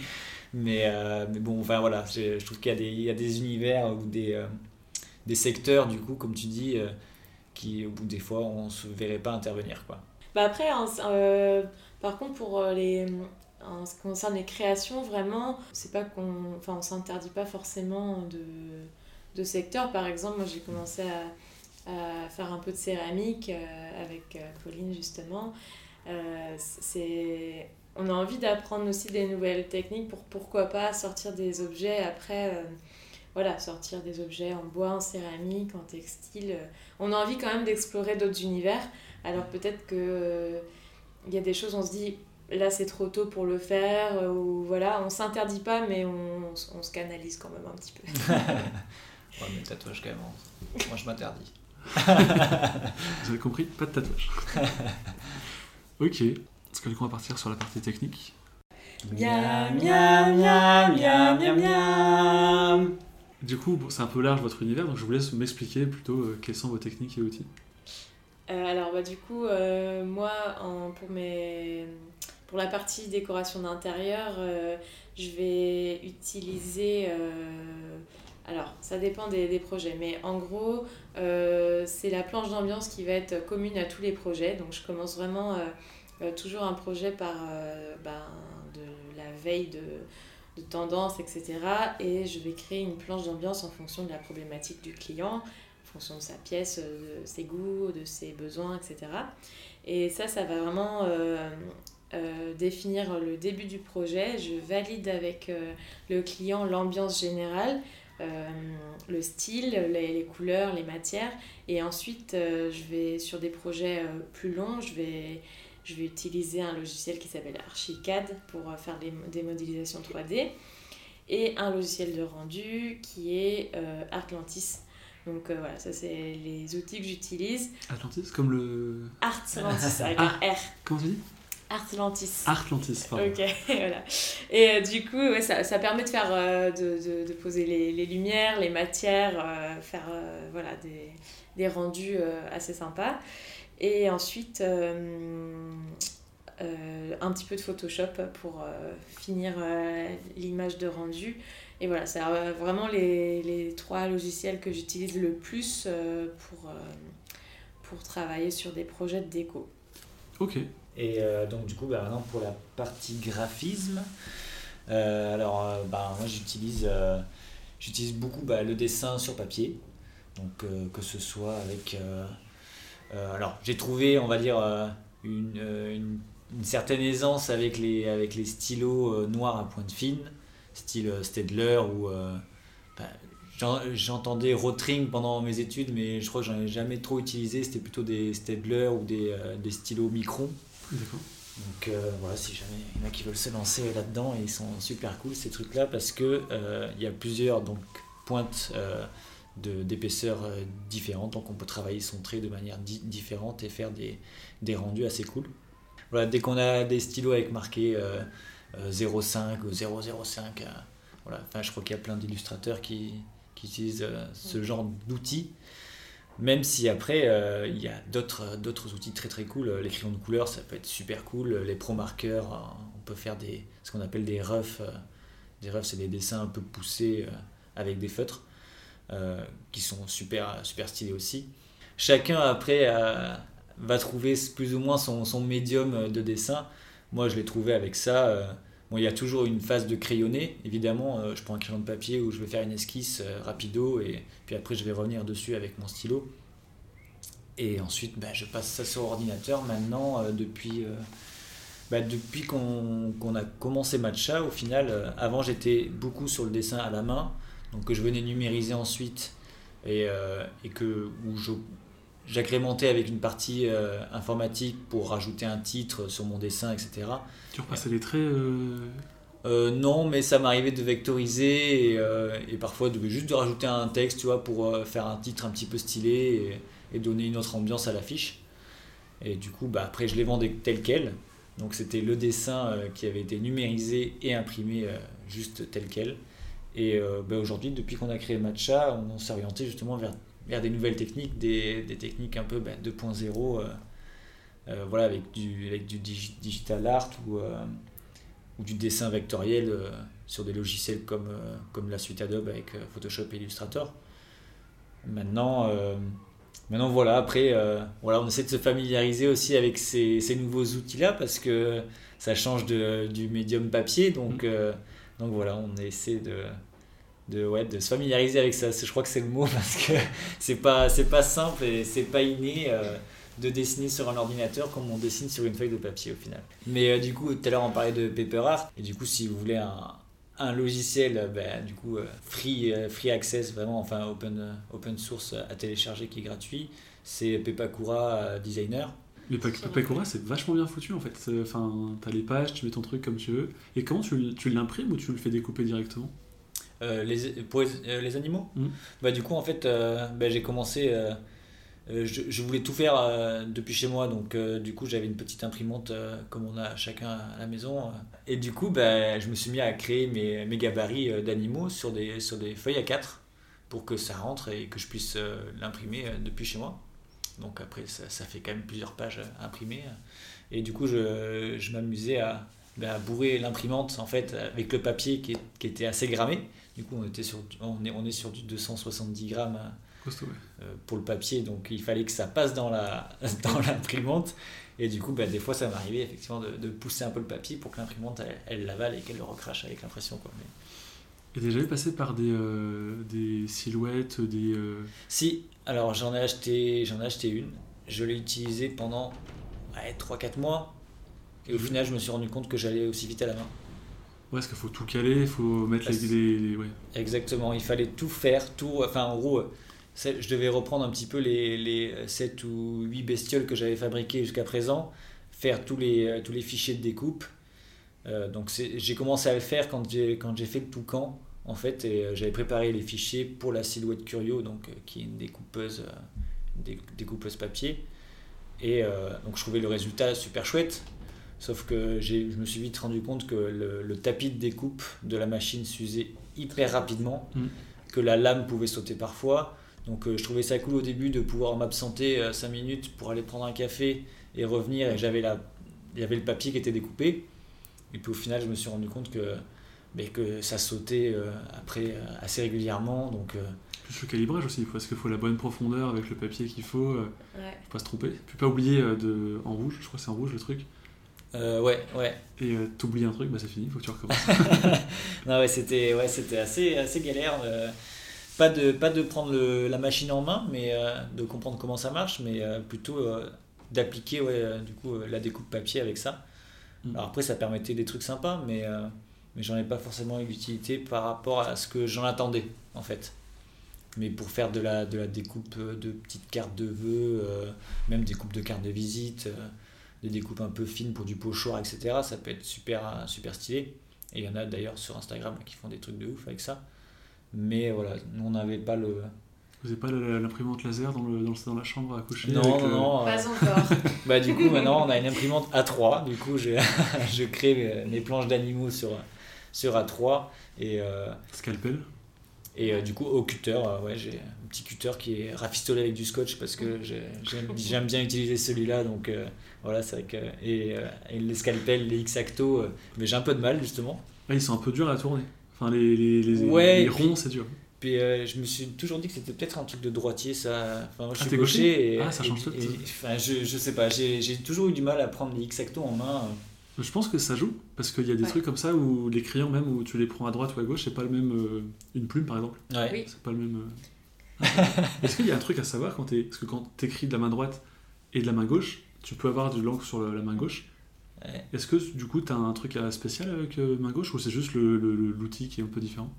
Mais, euh, mais bon, enfin voilà, je, trouve qu'il y, a des, il y a des univers ou des, euh, des secteurs, du coup, comme tu dis, euh, qui, au bout des fois, on se verrait pas intervenir. Quoi. Bah après, par contre, pour les, en ce qui concerne les créations, vraiment, c'est pas qu'on enfin, on s'interdit pas forcément de, de. Par exemple, moi j'ai commencé à, à, faire un peu de céramique avec Pauline justement. Euh, on a envie d'apprendre aussi des nouvelles techniques pour pourquoi pas sortir des objets après euh, voilà sortir des objets en bois en céramique en textile on a envie quand même d'explorer d'autres univers alors peut-être que il y a des choses on se dit là c'est trop tôt pour le faire ou voilà on s'interdit pas mais on, on, se canalise quand même un petit peu ouais, mais le tatouage quand même moi je m'interdis Vous avez compris? Pas de tatouage. ok. Est-ce que du coup, on va partir sur la partie technique? Miam, miam, miam, miam, miam, miam. Du coup, bon, c'est un peu large votre univers, donc je vous laisse m'expliquer plutôt euh, quelles sont vos techniques et outils. Euh, alors bah du coup euh, moi en, pour mes pour la partie décoration d'intérieur euh, je vais utiliser euh, alors ça dépend des, projets mais en gros euh, c'est la planche d'ambiance qui va être commune à tous les projets donc je commence vraiment toujours un projet par ben, de la veille de tendance, etc. Et je vais créer une planche d'ambiance en fonction de la problématique du client, en fonction de sa pièce, de ses goûts, de ses besoins, etc. Et ça, ça va vraiment euh, définir le début du projet. Je valide avec euh, le client l'ambiance générale, euh, le style, les, les couleurs, les matières. Et ensuite, je vais sur des projets plus longs, je vais je vais utiliser un logiciel qui s'appelle Archicad pour faire des, des modélisations 3D et un logiciel de rendu qui est Artlantis. Donc euh, voilà, ça c'est les outils que j'utilise. Atlantis, comme le. Artlantis avec Ah. un R. Comment tu dis Artlantis. Artlantis, pardon. Ok, voilà. Et euh, du coup, ouais, ça, ça permet de faire, euh, de, de, de poser les, les lumières, les matières, euh, faire voilà, des, des rendus assez sympas. Et ensuite, un petit peu de Photoshop pour finir l'image de rendu. Et voilà, c'est vraiment les, les trois logiciels que j'utilise le plus pour, pour travailler sur des projets de déco. Ok. Et euh, donc du coup, bah, maintenant pour la partie graphisme, euh, alors euh, bah, moi j'utilise j'utilise beaucoup bah, le dessin sur papier, donc que ce soit avec... alors j'ai trouvé, on va dire, une, une, certaine aisance avec les, avec les stylos noirs à pointe fine, style Staedtler ou... bah, j'en- J'entendais Rotring pendant mes études, mais je crois que j'en ai jamais trop utilisé. C'était plutôt des Staedtler ou des, des stylos Micron. Donc euh, voilà, si jamais il y en a qui veulent se lancer là-dedans, ils sont super cool ces trucs-là parce que euh, il y a plusieurs donc, pointes euh, d'épaisseur différentes, donc on peut travailler son trait de manière di- différente et faire des, des rendus assez cool. Voilà, dès qu'on a des stylos avec marqué euh, euh, 0,5 ou 0,05, euh, voilà, enfin, je crois qu'il y a plein d'illustrateurs qui, qui utilisent ce genre d'outils. Même si après, euh, il y a d'autres outils très très cool. Les crayons de couleur, ça peut être super cool. Les pro marqueurs, on peut faire des, ce qu'on appelle des roughs. euh, Des roughs, c'est des dessins un peu poussés euh, avec des feutres qui sont super, super stylés aussi. Chacun après va trouver plus ou moins son, son médium de dessin. Moi, je l'ai trouvé avec ça. Bon, il y a toujours une phase de crayonné, évidemment. Euh, je prends un crayon de papier où je vais faire une esquisse euh, rapido et puis après je vais revenir dessus avec mon stylo. Et ensuite, bah, je passe ça sur ordinateur. Maintenant, euh, depuis, euh, bah, depuis qu'on a commencé Matcha, au final, avant j'étais beaucoup sur le dessin à la main, donc que je venais numériser ensuite et, et que je j'agrémentais avec une partie euh, informatique pour rajouter un titre sur mon dessin, etc. Tu repassais les traits. euh, Euh, non, mais ça m'arrivait de vectoriser et, euh, et parfois de, juste de rajouter un texte, tu vois, pour euh, faire un titre un petit peu stylé et, et donner une autre ambiance à l'affiche. Et du coup, bah, après, je les vendais tel quel. Donc c'était le dessin qui avait été numérisé et imprimé juste tel quel. Et bah, aujourd'hui, depuis qu'on a créé Matcha, on s'est orienté justement vers, vers des nouvelles techniques, des, des techniques un peu bah, 2.0, euh, euh, voilà, avec du, avec du digi- digital art ou, euh, ou du dessin vectoriel sur des logiciels comme, comme la suite Adobe avec Photoshop et Illustrator. Maintenant, maintenant voilà, après, voilà, on essaie de se familiariser aussi avec ces, ces nouveaux outils-là parce que ça change de, du médium papier. Donc, donc voilà, on essaie de, de, ouais, de se familiariser avec ça. Je crois que c'est le mot parce que c'est pas, c'est pas simple et c'est pas inné. euh, de dessiner sur un ordinateur comme on dessine sur une feuille de papier au final. Mais euh, du coup, tout à l'heure on parlait de Paper Art, et du coup, si vous voulez un, un logiciel ben, du coup free, free access, vraiment, enfin open, open source à télécharger qui est gratuit, c'est Pepakura euh, Designer. Mais Pa- Papakura, c'est vachement bien foutu en fait. Enfin, t'as les pages, tu mets ton truc comme tu veux. Et comment tu l'imprimes ou tu le fais découper directement? Euh, les, pour les, euh, les animaux Mhm. bah, Du coup, en fait, euh, bah, j'ai commencé. je, je voulais tout faire depuis chez moi, donc du coup j'avais une petite imprimante comme on a chacun à la maison. Et du coup, ben, je me suis mis à créer mes, mes gabarits d'animaux sur des, sur des feuilles A4 pour que ça rentre et que je puisse l'imprimer depuis chez moi. Donc après, ça, ça fait quand même plusieurs pages à imprimer. Et du coup, je, je m'amusais à, à bourrer l'imprimante en fait avec le papier qui, est- qui était assez grammé. Du coup, on, était sur, on, est, on est sur du 270 grammes ouais. euh, pour le papier, donc il fallait que ça passe dans la dans l'imprimante. Et du coup, bah, des fois, ça m'arrivait effectivement de, de pousser un peu le papier pour que l'imprimante elle, l'avale et qu'elle le recrache avec l'impression. Quoi. Mais- Et t'es jamais passé par des, euh, des silhouettes, des. euh, Si, alors j'en ai acheté j'en ai acheté une. Je l'ai utilisée pendant ouais, 3-4 mois. Et au final, je me suis rendu compte que j'allais aussi vite à la main. Ouais, parce qu'il faut tout caler, il faut mettre les, les- les- Ouais. Exactement, il fallait tout faire, tout. Enfin, en gros, je devais reprendre un petit peu les, les 7 ou 8 bestioles que j'avais fabriquées jusqu'à présent, faire tous les, euh, tous les fichiers de découpe. Euh, donc, j'ai commencé à le faire quand j'ai fait le Toucan, en fait, et euh, j'avais préparé les fichiers pour la silhouette Curio, donc, qui est une découpeuse, une dé- découpeuse papier. Et euh, donc, je trouvais le résultat super chouette. Sauf que j'ai- je me suis vite rendu compte que le, le tapis de découpe de la machine s'usait hyper rapidement, Mm. que la lame pouvait sauter parfois. Donc euh, je trouvais ça cool au début de pouvoir m'absenter 5 minutes pour aller prendre un café et revenir et j'avais la il y avait le papier qui était découpé. Et puis au final je me suis rendu compte que, mais que ça sautait euh, après euh, assez régulièrement. Donc euh, Plus le calibrage aussi, parce qu'il faut la bonne profondeur avec le papier qu'il faut, euh, Ouais. faut pas se tromper. Puis pas oublier euh, de... en rouge, je crois que c'est en rouge le truc. Euh, ouais, ouais. Et euh, t'oublies un truc, bah c'est fini, faut que tu recommences. Non, ouais, c'était ouais, c'était assez, assez galère. euh, pas, de, pas de prendre le- la machine en main, mais euh, de comprendre comment ça marche, mais euh, plutôt d'appliquer ouais, du coup, la découpe papier avec ça. Mm. Alors après, ça permettait des trucs sympas, mais, mais j'en ai pas forcément eu d'utilité par rapport à ce que j'en attendais, en fait. Mais pour faire de la, de la découpe de petites cartes de vœux, même des coupes de cartes de visite, des découpes un peu fines pour du pochoir, etc., ça peut être super, euh, super stylé. Et il y en a d'ailleurs sur Instagram qui font des trucs de ouf avec ça. Mais voilà, nous on n'avait pas le. Vous avez pas l'imprimante laser dans, le, dans, le- dans la chambre à coucher Non, avec non, le- non. euh, Pas encore. bah, du coup, maintenant on a une imprimante A3. Du coup, je, je crée mes- mes planches d'animaux sur, sur A3. Et, euh, Scalpel. Et euh, du coup, au cutter, euh, ouais, j'ai un petit cutter qui est rafistolé avec du scotch parce que j'ai- j'aime bien utiliser celui-là. Donc euh, voilà, c'est vrai que. Et, euh, et les scalpels, les X-Acto, euh, mais j'ai un peu de mal justement. Ah, ils sont un peu durs à tourner. Enfin, les, les, les, Ouais, ronds, c'est dur. Puis euh, je me suis toujours dit que c'était peut-être un truc de droitier, ça. Enfin, moi, je Ah, suis t'es gaucher, gaucher et, Ah, ça et- change tout. et- enfin, je, je sais pas, j'ai j'ai toujours eu du mal à prendre les X-Acto en main. Je pense que ça joue, parce qu'il y a des Ouais. trucs comme ça où les crayons, même où tu les prends à droite ou à gauche, c'est pas le même. euh, une plume par exemple, Ouais. Oui. c'est pas le même. euh. Est-ce qu'il y a un truc à savoir quand t'es. Parce que quand t'écris de la main droite et de la main gauche, tu peux avoir de l'encre sur le- la main gauche. Ouais. Est-ce que du coup t'as un truc spécial avec euh, main gauche ou c'est juste le- le- le- l'outil qui est un peu différent?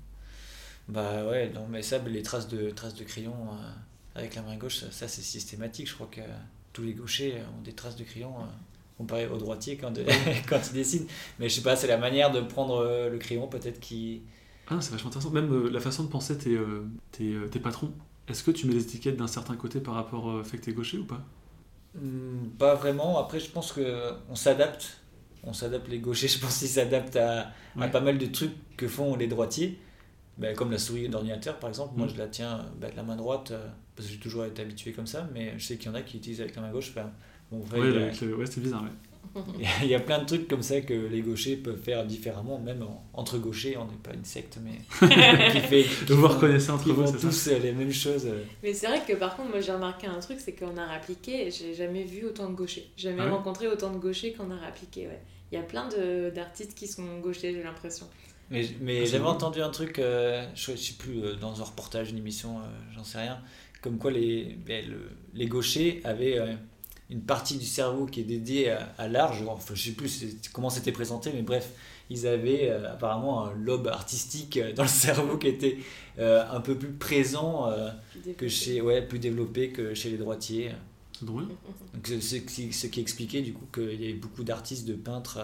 Bah ouais, non, mais ça, les traces de, traces de crayon euh, avec la main gauche, ça, ça, c'est systématique. Je crois que tous les gauchers ont des traces de crayon euh, comparé au droitier quand, quand ils dessinent. Mais je sais pas, c'est la manière de prendre euh, le crayon peut-être qui. Ah, c'est vachement intéressant. Même euh, la façon de penser tes, euh, tes, euh, tes patrons. Est-ce que tu mets les étiquettes d'un certain côté par rapport euh, fait que t'es gaucher ou pas? Hmm, Pas vraiment. Après, je pense que on s'adapte. On s'adapte les gauchers, je pense qu'ils s'adaptent à, pas mal de trucs que font les droitiers. Ben, comme la souris d'ordinateur, par exemple. Moi, Mm. je la tiens ben, de la main droite parce que j'ai toujours été habitué comme ça. Mais je sais qu'il y en a qui utilisent avec la main gauche. Bon, vrai, Ouais, a- le- ouais, c'est bizarre. Ouais. il y a plein de trucs comme ça que les gauchers peuvent faire différemment. Même en- entre gauchers, on n'est pas une secte, mais qui fait. qui Vous reconnaissez entre vous, c'est ça tous euh, les mêmes choses. Mais c'est vrai que par contre, moi j'ai remarqué un truc, c'est qu'en art appliqué, j'ai jamais vu autant de gauchers. Jamais Ah rencontré autant de gauchers qu'en art appliqué, ouais. Il y a plein de- d'artistes qui sont gauchers, j'ai l'impression. Mais, mais Ah, j'avais entendu un truc, euh, je, je sais plus, euh, dans un reportage, une émission, euh, j'en sais rien, comme quoi les, ben, le- les gauchers avaient euh, une partie du cerveau qui est dédiée à, à l'art. Je, enfin, je sais plus comment c'était présenté, mais bref, ils avaient euh, apparemment un lobe artistique euh, dans le cerveau qui était euh, un peu plus présent euh, que chez, ouais, plus développé que chez les droitiers. C'est drôle. Donc, ce qui, ce qui expliquait du coup qu'il y avait beaucoup d'artistes, de peintres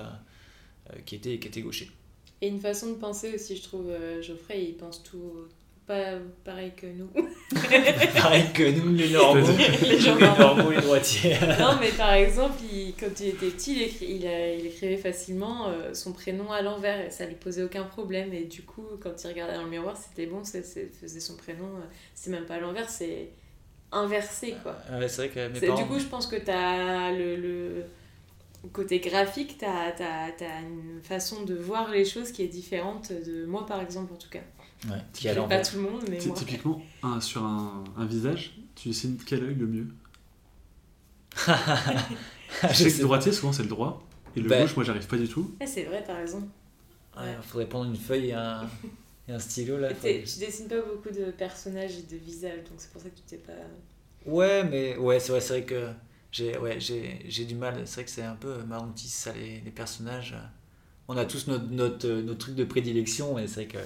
qui, étaient, qui étaient gauchers. Et une façon de penser aussi, je trouve, euh, Geoffrey, il pense tout, pas pareil que nous. Pareil que nous, les normaux. les gens les normaux. les droitiers. Non, mais par exemple, il- quand il était petit, il, il, a- il écrivait facilement euh, son prénom à l'envers et ça lui posait aucun problème. Et du coup, quand il regardait dans le miroir, c'était bon, c'est, c'est- faisait son prénom. euh, c'est même pas à l'envers, c'est inversé quoi. Ouais, c'est vrai que mes C'est- parents. Du coup, je pense que tu as le, le côté graphique, tu as, une façon de voir les choses qui est différente de moi, par exemple, en tout cas. Ouais, qui est pas tout le monde, mais Ty- moi. Typiquement, un- sur un, un visage, tu dessines quel œil le mieux Je sais que le droitier, souvent c'est le droit, et le Bah. gauche, moi j'arrive pas du tout. Ah, c'est vrai, t'as raison. Ouais, faudrait prendre une feuille et un, et un stylo là. Tu dessines pas beaucoup de personnages et de visages, donc c'est pour ça que tu t'es pas. Ouais, mais ouais, c'est vrai, c'est vrai que j'ai ouais, j'ai j'ai du mal. C'est vrai que c'est un peu ma hantise, ça, les, les personnages. On a tous notre, notre, euh, notre truc de prédilection, et c'est vrai que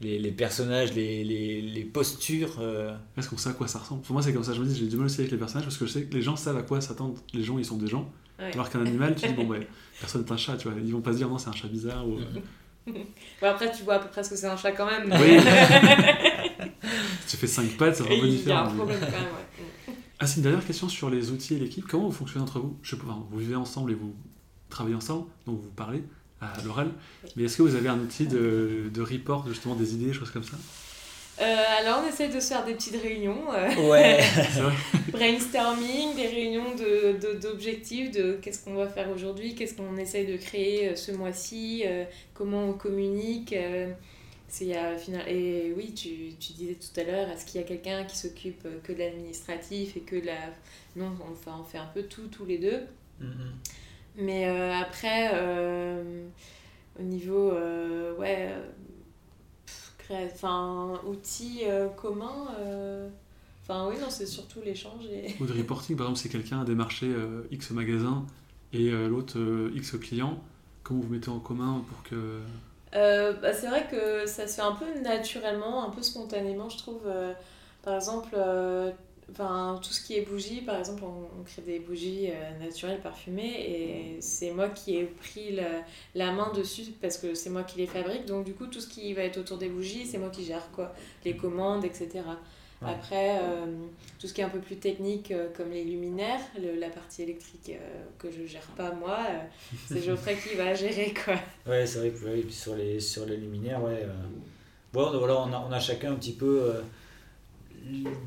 les, les personnages, les, les, les postures. euh, Est-ce qu'on sait à quoi ça ressemble Pour moi, c'est comme ça, je me dis, j'ai du mal aussi avec les personnages parce que je sais que les gens savent à quoi s'attendent. Les gens, ils sont des gens. Ouais. Alors qu'un animal, tu dis, bon, ouais, personne n'est un chat, tu vois. Ils vont pas se dire, non, c'est un chat bizarre. Ou... Bon, après, tu vois à peu près ce que c'est un chat quand même. Oui. Si tu fais 5 pattes, c'est vraiment Il y a différent. un mais- problème quand même, ouais. Ah, c'est une dernière question sur les outils et l'équipe. Comment vous fonctionnez entre vous? Je sais pas, enfin, vous vivez ensemble et vous travaillez ensemble, donc vous parlez à l'oral. Mais est-ce que vous avez un outil de, de report, justement, des idées, choses comme ça? Euh, alors, on essaie de se faire des petites réunions. euh, Ouais, brainstorming, des réunions de, de- d'objectifs, de, qu'est-ce qu'on va faire aujourd'hui, qu'est-ce qu'on essaye de créer euh, ce mois-ci, euh, comment on communique. euh, final... Et oui, tu, tu disais tout à l'heure, est-ce qu'il y a quelqu'un qui s'occupe que de l'administratif et que de la... Non, on fait, on fait un peu tout, tous les deux. Mhm. Mais euh, après, euh, au niveau, euh, ouais, enfin, outils communs, enfin oui, non, c'est surtout l'échange. Et... Ou de reporting, par exemple, si quelqu'un a démarché X magasins et l'autre X clients, comment vous mettez en commun pour que. Euh, bah, c'est vrai que ça se fait un peu naturellement, un peu spontanément, je trouve. Euh, par exemple, euh, enfin, tout ce qui est bougies, par exemple, on, on crée des bougies euh, naturelles parfumées et c'est moi qui ai pris la, la main dessus parce que c'est moi qui les fabrique. Donc, du coup, tout ce qui va être autour des bougies, c'est moi qui gère quoi, les commandes, etc. Ouais. Après, euh, tout ce qui est un peu plus technique, euh, comme les luminaires, le- la partie électrique euh, que je gère pas moi, c'est Geoffrey qui va gérer quoi. Ouais, c'est vrai que ouais, sur, les, sur les luminaires, ouais. bon, voilà, on, a, on a chacun un petit peu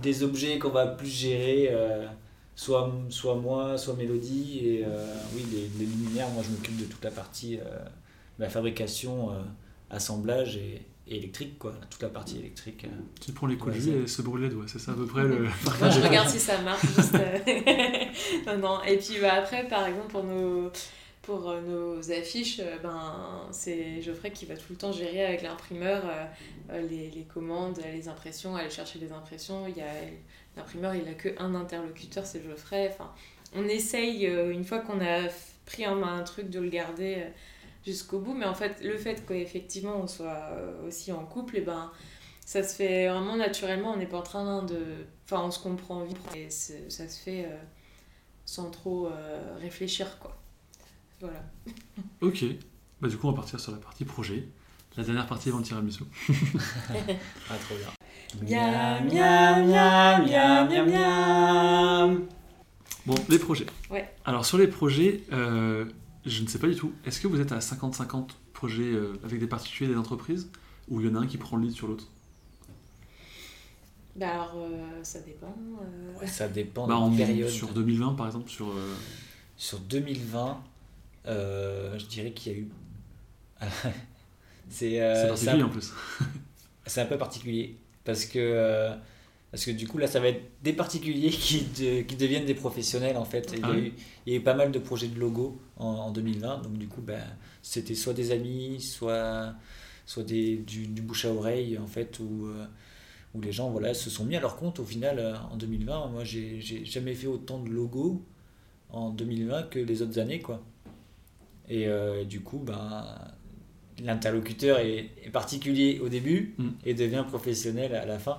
des objets qu'on va plus gérer, euh, soit, soit moi, soit Mélodie. Et euh, oui, les, les luminaires, moi je m'occupe de toute la partie, euh, la fabrication, euh, assemblage et, et électrique, quoi. Toute la partie électrique. euh. Tu prends les coups Ouais, de et se brûle les doigts, c'est ça à peu près le. Moi, je regarde si ça marche. Juste, euh, non, non. Et puis bah, après, par exemple, pour nos, pour euh, nos affiches, euh, ben, c'est Geoffrey qui va tout le temps gérer avec l'imprimeur euh, les, les commandes, les impressions, aller chercher les impressions. L'imprimeur, il a que un interlocuteur, c'est Geoffrey. Enfin, on essaye une fois qu'on a pris en main un truc de le garder jusqu'au bout. Mais en fait, le fait qu'effectivement on soit aussi en couple, et ben ça se fait vraiment naturellement, on n'est pas en train de... Enfin, on se comprend vite et ça se fait sans trop réfléchir, quoi. Voilà. Ok, bah du coup on va partir sur la partie projet. La dernière partie avant le tiramisu. Ah, trop bien. Miam, miam, miam, miam, miam, miam. Bon, les projets. Ouais. Alors sur les projets, euh, je ne sais pas du tout. Est-ce que vous êtes à 50-50 projets euh, avec des particuliers et des entreprises? Ou il y en a un qui prend le lead sur l'autre? Bah alors, euh, ça dépend. euh. Ouais, ça dépend bah, de en, la période. Sur 2020 par exemple, sur... euh, Sur 2020, euh, je dirais qu'il y a eu. c'est euh, c'est particulier un, en plus. c'est un peu particulier parce que euh, parce que du coup là ça va être des particuliers qui, de- qui deviennent des professionnels en fait. Il y, Ah a oui. eu, il y a eu pas mal de projets de logo en, en 2020 donc du coup ben, c'était soit des amis soit soit des, du, du bouche à oreille en fait où où les gens voilà se sont mis à leur compte au final en 2020 moi j'ai j'ai jamais fait autant de logos en 2020 que les autres années quoi et euh, du coup ben l'interlocuteur est, est particulier au début Mm. et devient professionnel à la fin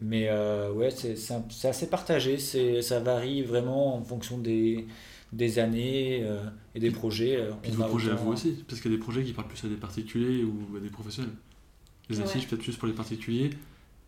mais euh, ouais c'est c'est un- c'est assez partagé c'est ça varie vraiment en fonction des des années euh, et des projets euh, Puis vos a projets à vous aussi, parce qu'il y a des projets qui parlent plus à des particuliers ou à des professionnels. Les Ouais. affiches peut-être plus pour les particuliers,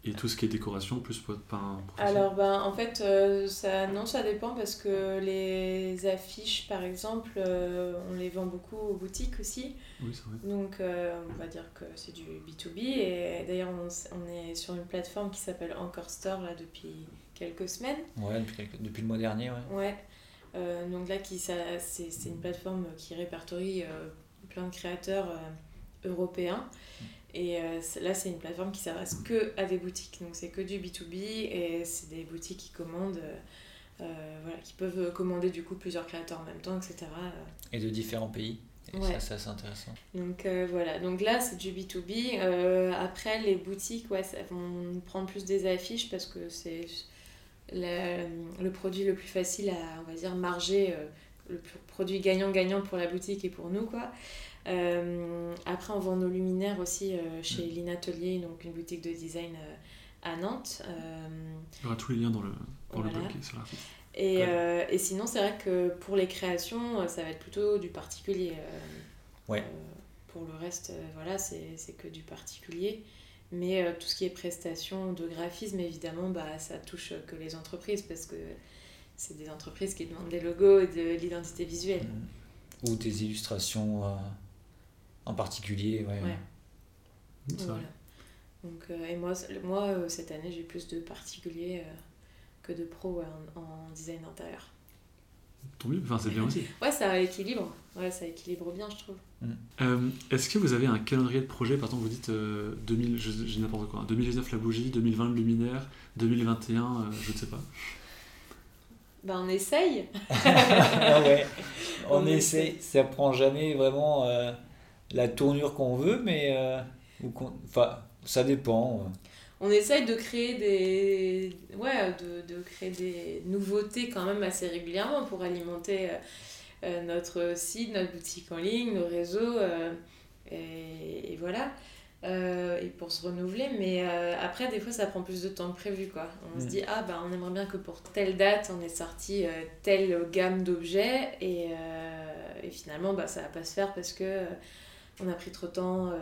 Et tout ce qui est décoration, plus pas un professionnel Alors, ben, en fait, euh, ça, non, ça dépend parce que les affiches, par exemple, euh, on les vend beaucoup aux boutiques aussi. Oui, c'est vrai. Donc, euh, on va dire que c'est du B2B. Et d'ailleurs, on, on est sur une plateforme qui s'appelle Encore Store là, depuis quelques semaines. Ouais, depuis, quelques- depuis le mois dernier, ouais. Ouais. Euh, donc là, qui, ça, c'est, c'est une plateforme qui répertorie euh, plein de créateurs euh, européens. Et euh, là, c'est une plateforme qui s'adresse que à des boutiques. Donc c'est que du B2B et c'est des boutiques qui commandent, euh, voilà, qui peuvent commander du coup plusieurs créateurs en même temps, etc. Et de différents pays. Et Ouais. ça, c'est intéressant. Donc euh, voilà, donc là c'est du B2B. Euh, après les boutiques ouais, ça vont prendre plus des affiches parce que c'est la- le produit le plus facile à, on va dire, marger, le produit gagnant-gagnant pour la boutique et pour nous. quoi. Euh, après on vend nos luminaires aussi euh, chez Mm. l'Inatelier, donc une boutique de design euh, à Nantes. Il y aura tous les liens dans le, dans le blog et sur l'article. et, Ouais. et sinon, c'est vrai que pour les créations, ça va être plutôt du particulier. Ouais. pour le reste, voilà, c'est que du particulier. Mais euh, tout ce qui est prestations de graphisme, évidemment, bah, ça touche que les entreprises parce que c'est des entreprises qui demandent des logos et de l'identité visuelle. Ou des illustrations euh, en particulier, ouais. Ouais. C'est Voilà. vrai. Donc, euh, et moi, euh, cette année, j'ai plus de particuliers euh, que de pros ouais, en, en design intérieur. Tant mieux, enfin c'est bien aussi. Ouais, ça équilibre. Ouais, ça équilibre bien, je trouve. Euh, Est-ce que vous avez un calendrier de projet Par exemple, vous dites euh, 2000, je- j'ai n'importe quoi, hein, 2019 la bougie, 2020 le luminaire, 2021, euh, je ne sais pas. Ben, on essaye. Ah ouais. On, On essaie, ça prend jamais vraiment euh, la tournure qu'on veut, mais euh, ou enfin, ça dépend. euh. On essaye de créer des ouais de, de créer des nouveautés quand même assez régulièrement pour alimenter euh, notre site, notre boutique en ligne, nos réseaux euh, et, et voilà Euh, et pour se renouveler mais euh, après des fois ça prend plus de temps que prévu quoi. On se Mm. dit ah bah on aimerait bien que pour telle date on ait sorti euh, telle gamme d'objets et, et finalement bah ça va pas se faire parce que on a pris trop de temps euh,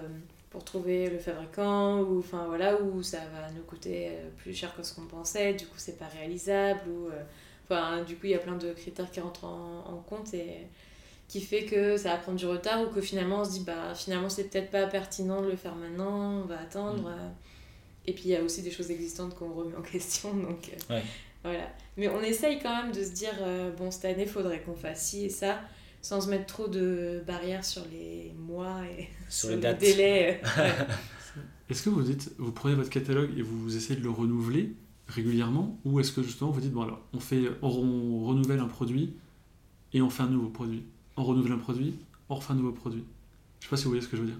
pour trouver le fabricant ou enfin voilà ou ça va nous coûter euh, plus cher que ce qu'on pensait du coup c'est pas réalisable ou euh, enfin du coup il y a plein de critères qui rentrent en, en compte et qui fait que ça va prendre du retard ou que finalement on se dit bah finalement c'est peut-être pas pertinent de le faire maintenant on va attendre Mm. et puis il y a aussi des choses existantes qu'on remet en question donc Ouais. voilà mais on essaye quand même de se dire euh, bon cette année faudrait qu'on fasse ci et ça sans se mettre trop de barrières sur les mois et Sur les le dates. délai euh, ouais. Est-ce que vous dites, vous prenez votre catalogue et vous essayez de le renouveler régulièrement Ou est-ce que justement vous dites, bon alors, on, fait, on, on renouvelle un produit et on fait un nouveau produit On renouvelle un produit, on refait un nouveau produit Je sais pas si vous voyez ce que je veux dire.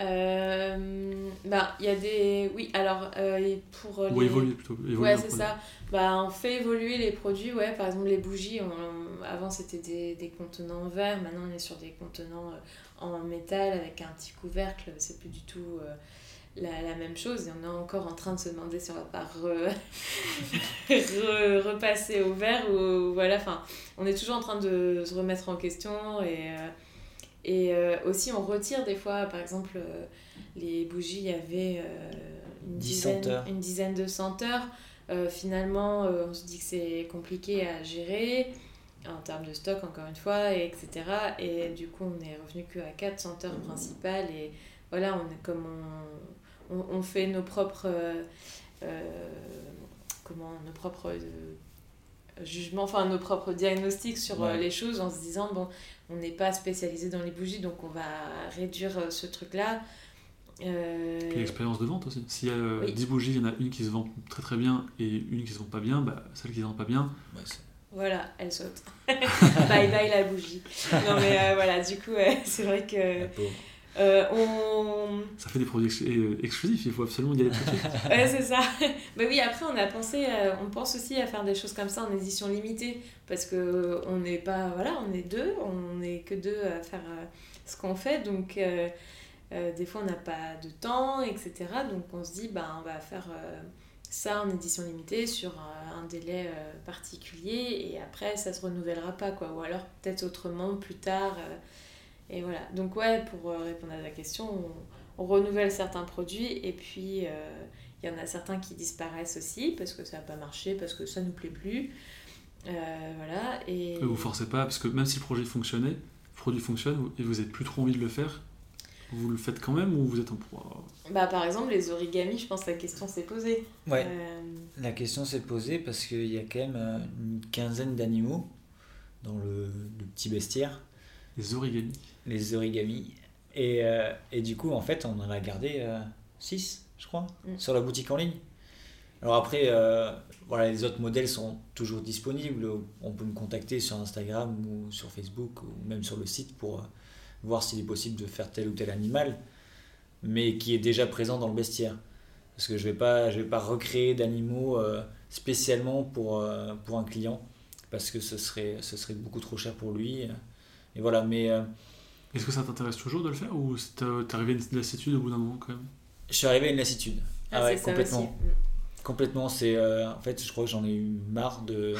Euh, bah, il y a des. Oui, alors, euh, pour Ou les. évoluer plutôt. évoluer Ouais, c'est ça. Bah, on fait évoluer les produits. Ouais, par exemple, les bougies, on- avant c'était des, des contenants en verre. Maintenant, on est sur des contenants euh, en métal avec un petit couvercle. C'est plus du tout euh, la, la même chose. Et on est encore en train de se demander si on va pas re- re- repasser au verre. Ou, voilà, enfin, on est toujours en train de se remettre en question. Et, euh, et euh, aussi, on retire des fois, par exemple, euh, les bougies, il y avait euh, une, 10 dizaine, une dizaine de senteurs. Finalement, on se dit que c'est compliqué à gérer en termes de stock, encore une fois, et etc. Et du coup, on est revenu qu'à 4 senteurs principales. Et voilà, on est comme on, on, on fait nos propres. comment Nos propres. Jugements, enfin nos propres diagnostics sur euh, Ouais. les choses en se disant bon on n'est pas spécialisé dans les bougies donc on va réduire euh, ce truc là Euh, Puis l'expérience de vente aussi. S'il y a euh, Oui. 10 bougies, il y en a une qui se vend très très bien et une qui se vend pas bien, bah, celle qui se vend pas bien, Ouais, c'est- Voilà, elle saute. bye bye la bougie. Non mais euh, voilà, du coup, c'est vrai que. Euh, on. ça fait des produits ex- euh, exclusifs, il faut absolument y aller tout de suite. Ouais, c'est ça. bah oui, après, on a pensé, euh, on pense aussi à faire des choses comme ça en édition limitée parce que euh, on n'est pas, voilà, on est deux, on n'est que deux à faire ce qu'on fait, donc des fois on n'a pas de temps, etc. Donc on se dit, bah on va faire ça en édition limitée sur un délai particulier et après ça se renouvellera pas quoi, ou alors peut-être autrement plus tard. Et voilà. Donc ouais, pour euh, répondre à ta question, on, on renouvelle certains produits et puis, euh, Il y en a certains qui disparaissent aussi parce que ça n'a pas marché, parce que ça ne nous plaît plus. Euh, voilà. Et... Vous forcez pas, parce que même si le projet fonctionnait, le produit fonctionne et vous n'avez plus trop envie de le faire, vous le faites quand même ou vous êtes en proie? Bah, Par exemple, les origamis, je pense que la question s'est posée. Ouais. Euh, la question s'est posée parce qu'il y a quand même une quinzaine d'animaux dans le, le, petit bestiaire. Les origamis Les origamis. Et, euh, et, du coup, en fait, on en a gardé 6, je crois, mm. sur la boutique en ligne. Alors après, voilà, les autres modèles sont toujours disponibles. On peut me contacter sur Instagram ou sur Facebook ou même sur le site pour voir s'il est possible de faire tel ou tel animal, mais qui est déjà présent dans le bestiaire. Parce que je ne vais, pas, je vais pas recréer d'animaux euh, spécialement pour, euh, pour un client, parce que ce serait, ce serait beaucoup trop cher pour lui. Et voilà, mais... Euh, Est-ce que ça t'intéresse toujours de le faire, ou t'es arrivé à une lassitude au bout d'un moment quand même? Je suis arrivé à une lassitude. Ah, ouais, complètement. Complètement, c'est... en fait, je crois que j'en ai eu marre de...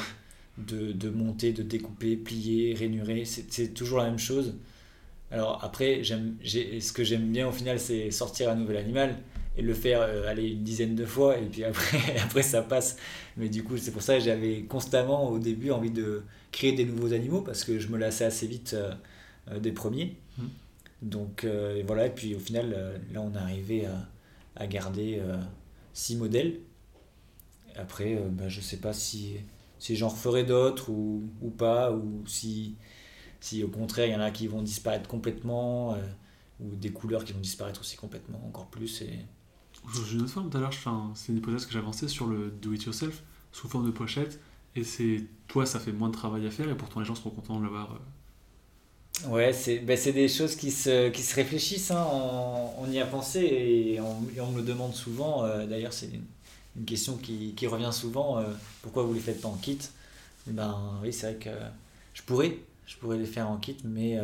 De, de, monter, de découper, plier, rainurer. C'est toujours la même chose. Alors après, ce que j'aime bien au final, c'est sortir un nouvel animal et le faire euh, aller une dizaine de fois et puis après, après ça passe. Mais du coup, c'est pour ça que j'avais constamment au début envie de créer des nouveaux animaux parce que je me lassais assez vite euh, euh, des premiers. Mmh. Donc voilà, et puis au final, là on est arrivé à, à garder six modèles. Après, bah, je sais pas si, si j'en referai d'autres ou, ou pas, ou si si au contraire, il y en a qui vont disparaître complètement, euh, ou des couleurs qui vont disparaître aussi complètement, encore plus. Et... J'ai une autre forme tout à l'heure, c'est une hypothèse que j'avançais sur le do-it-yourself, sous forme de pochette, et c'est toi, ça fait moins de travail à faire, et pourtant les gens seront contents de l'avoir. Euh. Ouais, c'est ben des choses qui se, qui se réfléchissent, hein. on, y a pensé, et on, me le demande souvent, euh, d'ailleurs c'est une, question qui, qui revient souvent, pourquoi vous les faites pas en kit? Ben oui, c'est vrai que je pourrais, je pourrais les faire en kit, mais euh,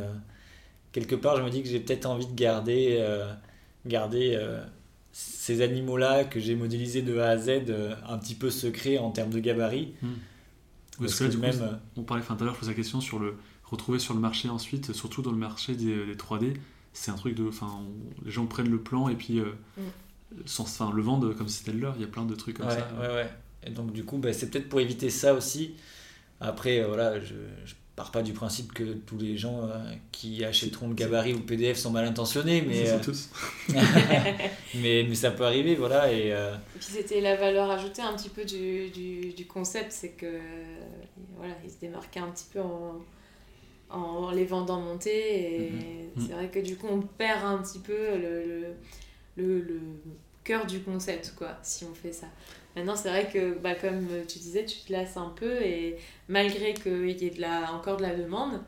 quelque part, je me dis que j'ai peut-être envie de garder, euh, garder euh, ces animaux-là que j'ai modélisés de A à Z un petit peu secrets en termes de gabarit. Hmm. Parce, que, même, on parlait tout à l'heure, je posais la question sur le retrouver sur le marché ensuite, surtout dans le marché des, 3D. C'est un truc de. Enfin, les gens prennent le plan et puis hmm. sans, enfin, le vendent comme si c'était leur. Il y a plein de trucs comme ça. Ouais, ouais. Et donc, du coup, bah, c'est peut-être pour éviter ça aussi. Après, voilà, je, je pars pas du principe que tous les gens euh, qui achèteront le gabarit ou le PDF sont mal intentionnés, mais, euh, tous. mais, mais ça peut arriver, voilà. Et, euh, et puis c'était la valeur ajoutée un petit peu du, du, du concept, c'est que voilà, ils se démarquaient un petit peu en, en les vendant montés, et mm-hmm. c'est vrai que du coup on perd un petit peu le, le, le cœur du concept, quoi, si on fait ça. Maintenant, c'est vrai que, bah, comme tu disais, tu te lasses un peu et malgré qu'il y ait de la, encore de la demande,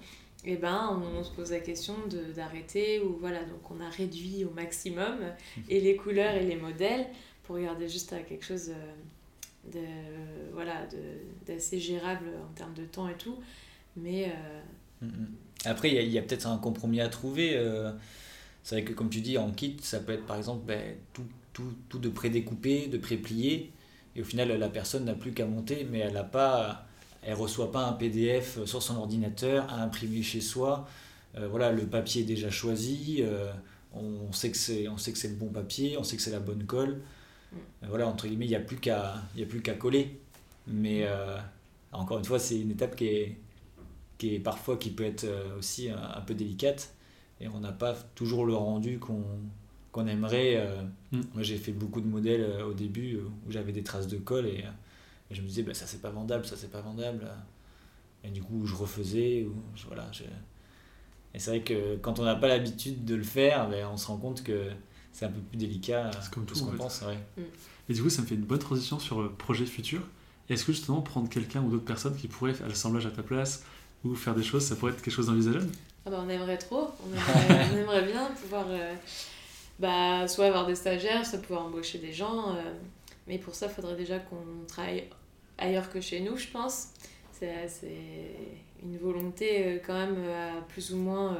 eh ben, on, se pose la question d'arrêter ou voilà, donc on a réduit au maximum et les couleurs et les modèles pour garder juste à quelque chose euh, de, voilà, d'assez gérable en termes de temps et tout. Mais. Euh. Après, il y a, peut-être un compromis à trouver. Euh, c'est vrai que, comme tu dis, en kit, ça peut être par exemple ben, tout, tout, tout de pré-découpé, de pré-plié et au final, la personne n'a plus qu'à monter, mais elle n'a pas, elle reçoit pas un PDF sur son ordinateur à imprimer chez soi. Euh, voilà, le papier est déjà choisi. Euh, on sait que c'est, on sait que c'est le bon papier, on sait que c'est la bonne colle. Mm. Euh, voilà, entre guillemets, il n'y a plus qu'à, il plus qu'à coller. Mais encore une fois, c'est une étape qui est, qui est parfois qui peut être aussi un peu délicate et on n'a pas toujours le rendu qu'on qu'on aimerait. Euh, mm. Moi, j'ai fait beaucoup de modèles euh, au début euh, où j'avais des traces de colle et, je me disais, bah, ça c'est pas vendable, ça c'est pas vendable. Et du coup, je refaisais. Ou, voilà, Et c'est vrai que quand on n'a pas l'habitude de le faire, ben, on se rend compte que c'est un peu plus délicat c'est comme tout ce qu'on pense. Ouais. Mm. Et du coup, ça me fait une bonne transition sur le projet futur. Est-ce que justement prendre quelqu'un ou d'autres personnes qui pourraient faire l'assemblage à ta place ou faire des choses, ça pourrait être quelque chose d'envisageable ah bah, On aimerait trop, on aimerait, on aimerait bien pouvoir bah, soit avoir des stagiaires, soit pouvoir embaucher des gens. Euh, mais pour ça, il faudrait déjà qu'on travaille ailleurs que chez nous, je pense. C'est une volonté euh, quand même à plus ou moins euh,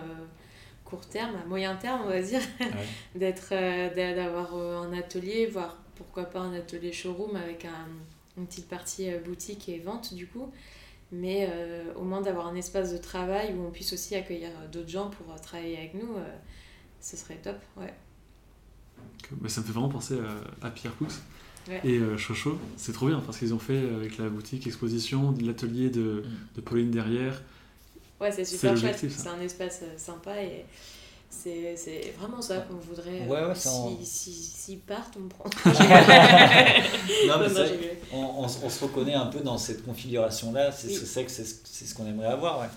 court terme, à moyen terme, on va dire, d'être d'avoir un atelier, voire pourquoi pas un atelier showroom avec un, une petite partie boutique et vente du coup. Mais au moins d'avoir un espace de travail où on puisse aussi accueillir d'autres gens pour travailler avec nous, ce serait top, ouais ça me fait vraiment penser à, Pierre Coux. Ouais. Et euh, Chocho, c'est trop bien parce qu'ils ont fait avec la boutique exposition, l'atelier de, de Pauline derrière. Ouais, c'est super chouette. C'est un espace euh, sympa et c'est c'est vraiment ça qu'on voudrait. Ouais, euh, ouais, ça, on- si, si, s'ils partent, on prend. Non, mais Non, on, on, s- on se reconnaît un peu dans cette configuration-là. C'est Oui. vrai que c'est ce c'est ce qu'on aimerait avoir, ouais.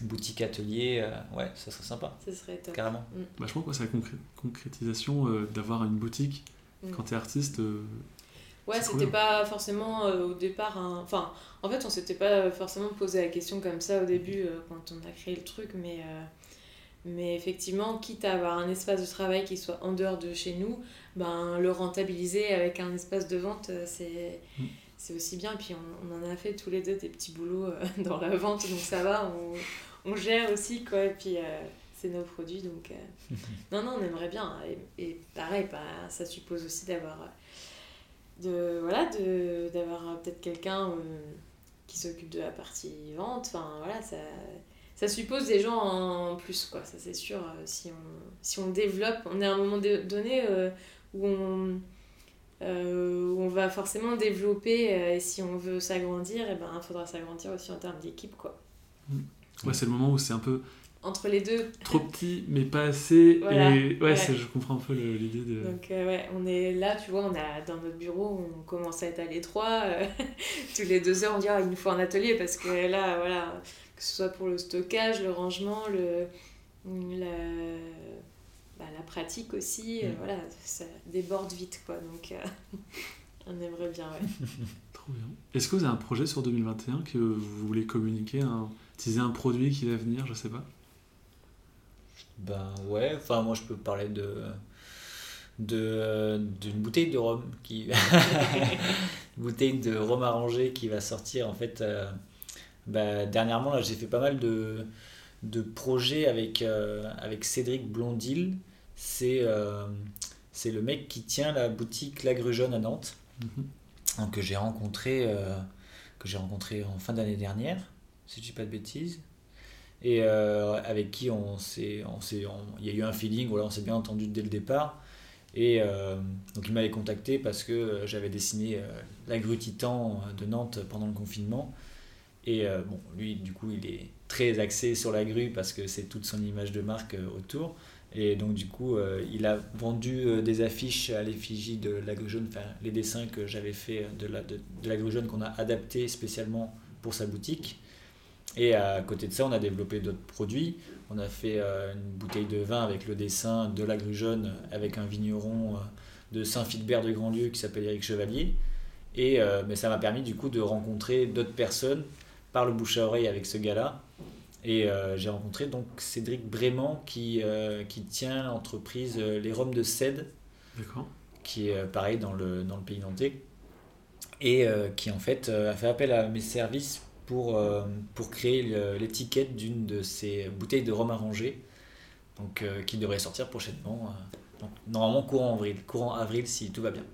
Boutique atelier, euh, ouais, ça serait sympa, Ce serait top. carrément. Vachement quoi, c'est la concré- concrétisation euh, d'avoir une boutique Mm. quand t'es artiste. euh, Ouais, c'était pas forcément euh, au départ un... Enfin, en fait, on s'était pas forcément posé la question comme ça au début euh, quand on a créé le truc, mais, euh, mais effectivement, quitte à avoir un espace de travail qui soit en dehors de chez nous, ben, le rentabiliser avec un espace de vente, euh, c'est... Mm. C'est aussi bien, puis on, on en a fait tous les deux des petits boulots euh, dans la vente, donc ça va, on, on gère aussi, quoi, et puis euh, c'est nos produits, donc euh, non, non, on aimerait bien, et, et pareil, bah, ça suppose aussi d'avoir de voilà de d'avoir peut-être quelqu'un qui s'occupe de la partie vente. Enfin voilà ça ça suppose des gens en plus quoi ça c'est sûr euh, si on si on développe on est à un moment donné euh, où on euh, où on va forcément développer euh, et si on veut s'agrandir et ben il faudra s'agrandir aussi en termes d'équipe quoi Ouais, c'est le moment où c'est un peu entre les deux trop petit mais pas assez. Voilà, Et ouais, je comprends un peu l'idée de. Donc ouais, on est là, tu vois, on a dans notre bureau, on commence à être à l'étroit. euh, tous les deux heures, on dit ah, il nous faut un atelier parce que là, voilà, que ce soit pour le stockage, le rangement, le, la, bah, la pratique aussi, euh, Mm. voilà, ça déborde vite quoi. Donc euh, on aimerait bien, ouais. Trop bien. Est-ce que vous avez un projet sur 2021 que vous voulez communiquer, un, teaser un produit qui va venir, je sais pas? Ben ouais, enfin moi je peux parler de de d'une bouteille de rhum qui une bouteille de rhum arrangé qui va sortir en fait euh, bah, dernièrement là j'ai fait pas mal de de projets avec euh, avec Cédric Blondil. C'est euh, c'est le mec qui tient la boutique La Grugeonne à Nantes Mhm. donc, que j'ai rencontré euh, que j'ai rencontré en fin d'année dernière si je dis pas de bêtises. Et avec qui on s'est on s'est il y a eu un feeling voilà on s'est bien entendu dès le départ. Et euh, donc il m'avait contacté parce que j'avais dessiné euh, la grue Titan de Nantes pendant le confinement et euh, bon lui du coup il est très axé sur la grue parce que c'est toute son image de marque euh, autour et donc du coup euh, il a vendu des affiches à l'effigie de la grue jaune enfin les dessins que j'avais fait de la, de, la grue jaune qu'on a adapté spécialement pour sa boutique et à côté de ça, on a développé d'autres produits. On a fait une bouteille de vin avec le dessin de la grue jaune avec un vigneron de Saint-Philbert de Grandlieu qui s'appelle Éric Chevalier. Et mais ça m'a permis du coup de rencontrer d'autres personnes par le bouche à oreille avec ce gars-là. Et euh, j'ai rencontré donc Cédric Brément qui, euh, qui tient l'entreprise euh, Les Roms de Cède qui est pareil dans le, dans le pays nantais, et qui en fait a fait appel à mes services pour, pour créer l'étiquette d'une de ces bouteilles de rhum arrangé, donc, qui devrait sortir prochainement. donc, normalement courant avril, courant avril si tout va bien.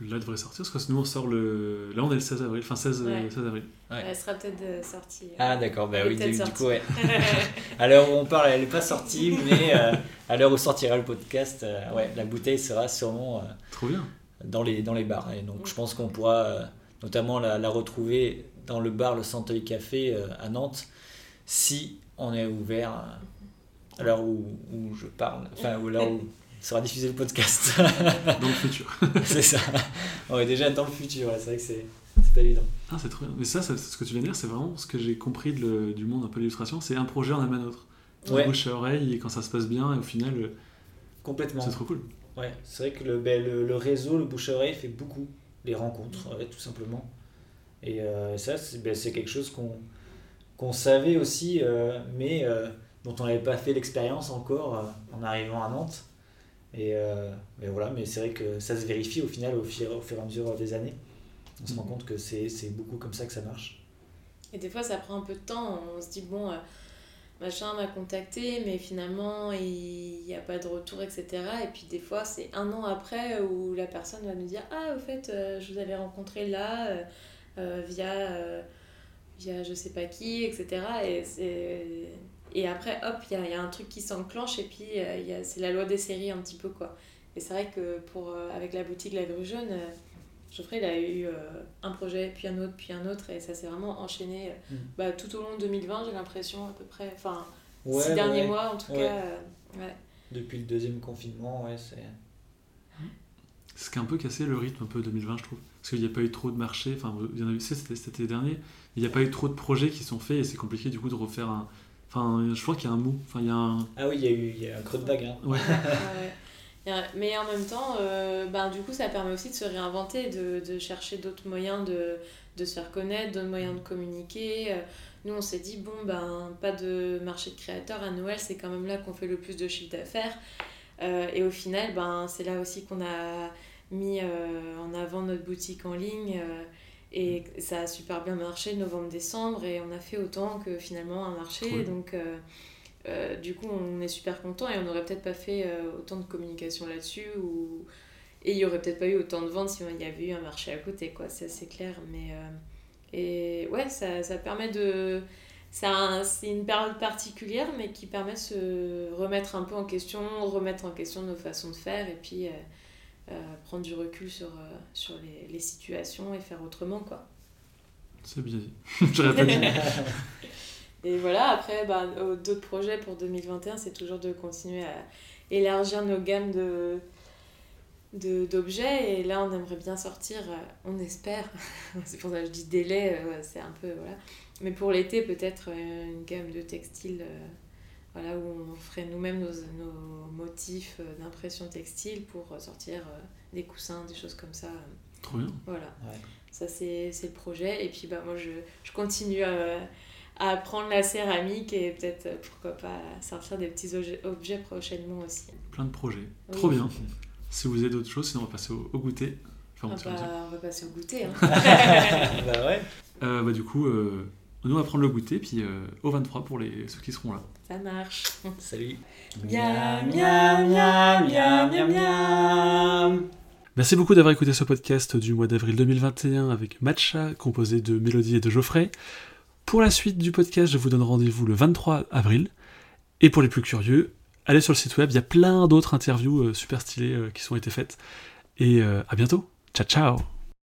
Là, devrait sortir, parce que nous, on sort le. Là, on est le 16 avril, enfin 16, euh, Ouais. 16 avril. Ouais. Elle sera peut-être euh, sortie. euh. Ah d'accord, bah oui, du, sortie. coup ouais. À l'heure où on parle, elle n'est pas sortie, mais euh, à l'heure où sortira le podcast, euh, ouais, la bouteille sera sûrement... euh, Trop bien. dans les, dans les bars. Et donc je pense qu'on pourra euh, notamment la, la retrouver dans le bar Le Centeuil Café euh, à Nantes si on est ouvert euh, à l'heure où, où je parle, enfin l'heure où sera diffusé le podcast. Dans le futur. c'est ça. On est déjà dans le futur, c'est vrai que c'est c'est pas évident. Ah, c'est trop bien. Mais ça, ça, ce que tu viens de dire, c'est vraiment ce que j'ai compris de le- du monde un peu l'illustration. C'est un projet en amène un autre. Ouais. Bouche à oreille, et quand ça se passe bien, et au final, euh, Complètement. c'est trop cool. Ouais, c'est vrai que le, ben, le, le réseau, le bouche-oreille fait beaucoup les rencontres, ouais, tout simplement. Et euh, ça, c'est ben, c'est quelque chose qu'on qu'on savait aussi, euh, mais euh, dont on n'avait pas fait l'expérience encore en arrivant à Nantes. Et euh, ben voilà, mais c'est vrai que ça se vérifie au final, au fur, au fur et à mesure des années. On se rend compte que c'est c'est beaucoup comme ça que ça marche. Et des fois, ça prend un peu de temps. On se dit, bon, euh, machin m'a contacté, mais finalement, il n'y a pas de retour, etc. Et puis, des fois, c'est un an après où la personne va nous dire, ah, au fait, euh, je vous avais rencontré là, euh, euh, via, euh, via je sais pas qui, etc. Et, c'est... et après, hop, il y a, il y a un truc qui s'enclenche, et puis, euh, c'est la loi des séries un petit peu, quoi. Et c'est vrai que pour, euh, avec la boutique La Grue Jaune, euh, Geoffrey il a eu euh, un projet, puis un autre, puis un autre, et ça s'est vraiment enchaîné Mm. bah, tout au long de 2020, j'ai l'impression, à peu près. Enfin, Ouais, six derniers ouais. mois en tout Ouais. cas. euh, ouais. Depuis le deuxième confinement, ouais, c'est. Ce qui a un peu cassé le rythme un peu 2020, je trouve. Parce qu'il n'y a pas eu trop de marchés, enfin, il y en a eu, c'est- c'était cet été dernier, il n'y a pas eu trop de projets qui sont faits et c'est compliqué du coup de refaire un. Enfin, je crois qu'il y a un mou, enfin, il y a un. Ah oui, il y, a eu- il y a un creux de vague. Hein. Ouais. Mais en même temps, euh, ben, du coup, ça permet aussi de se réinventer, de, de chercher d'autres moyens de, de se faire connaître, d'autres moyens de communiquer. Euh, Nous, on s'est dit, bon, ben, pas de marché de créateurs à Noël, c'est quand même là qu'on fait le plus de chiffre d'affaires. Euh, et au final, ben, c'est là aussi qu'on a mis euh, en avant notre boutique en ligne. Et ça a super bien marché novembre-décembre et on a fait autant que finalement un marché. Cool. Donc, euh, euh, du coup, on est super content et on n'aurait peut-être pas fait euh, autant de communication là-dessus. Ou... Et il n'y aurait peut-être pas eu autant de ventes si il y avait eu un marché à côté, quoi. C'est assez clair. Mais, Et ouais, ça, ça permet de. un- C'est une période particulière, mais qui permet de se remettre un peu en question, remettre en question nos façons de faire et puis prendre du recul sur, euh, sur les, les situations et faire autrement, quoi. C'est bien dit. J'aurais pas dit. Et voilà, après, bah, euh, d'autres projets pour 2021, c'est toujours de continuer à élargir nos gammes de d'objets et là on aimerait bien sortir euh, on espère c'est pour ça que je dis délai euh, c'est un peu voilà mais pour l'été peut-être euh, une gamme de textiles euh, voilà où on ferait nous-mêmes nos, nos motifs euh, d'impression textile pour sortir euh, des coussins des choses comme ça Trop bien. voilà Ouais. ça c'est c'est le projet et puis bah moi je, je continue à, à apprendre la céramique et peut-être euh, pourquoi pas sortir des petits objets, prochainement aussi Plein de projets. Oui. Trop bien. Si vous avez d'autres choses, sinon on va passer au, au goûter. Enfin, on Ah bah, on va passer au goûter hein. bah ouais. Euh, bah, du coup, euh, nous on va prendre le goûter, puis euh, au 23 pour les, ceux qui seront là. Ça marche Salut. Miam, miam, miam, miam, miam, miam. Merci beaucoup d'avoir écouté ce podcast du mois d'avril 2021 avec Matcha, composé de Mélodie et de Geoffrey. Pour la suite du podcast, je vous donne rendez-vous le 23 avril. Et pour les plus curieux, allez sur le site web, il y a plein d'autres interviews euh, super stylées euh, qui sont été faites. Et euh, à bientôt. Ciao ciao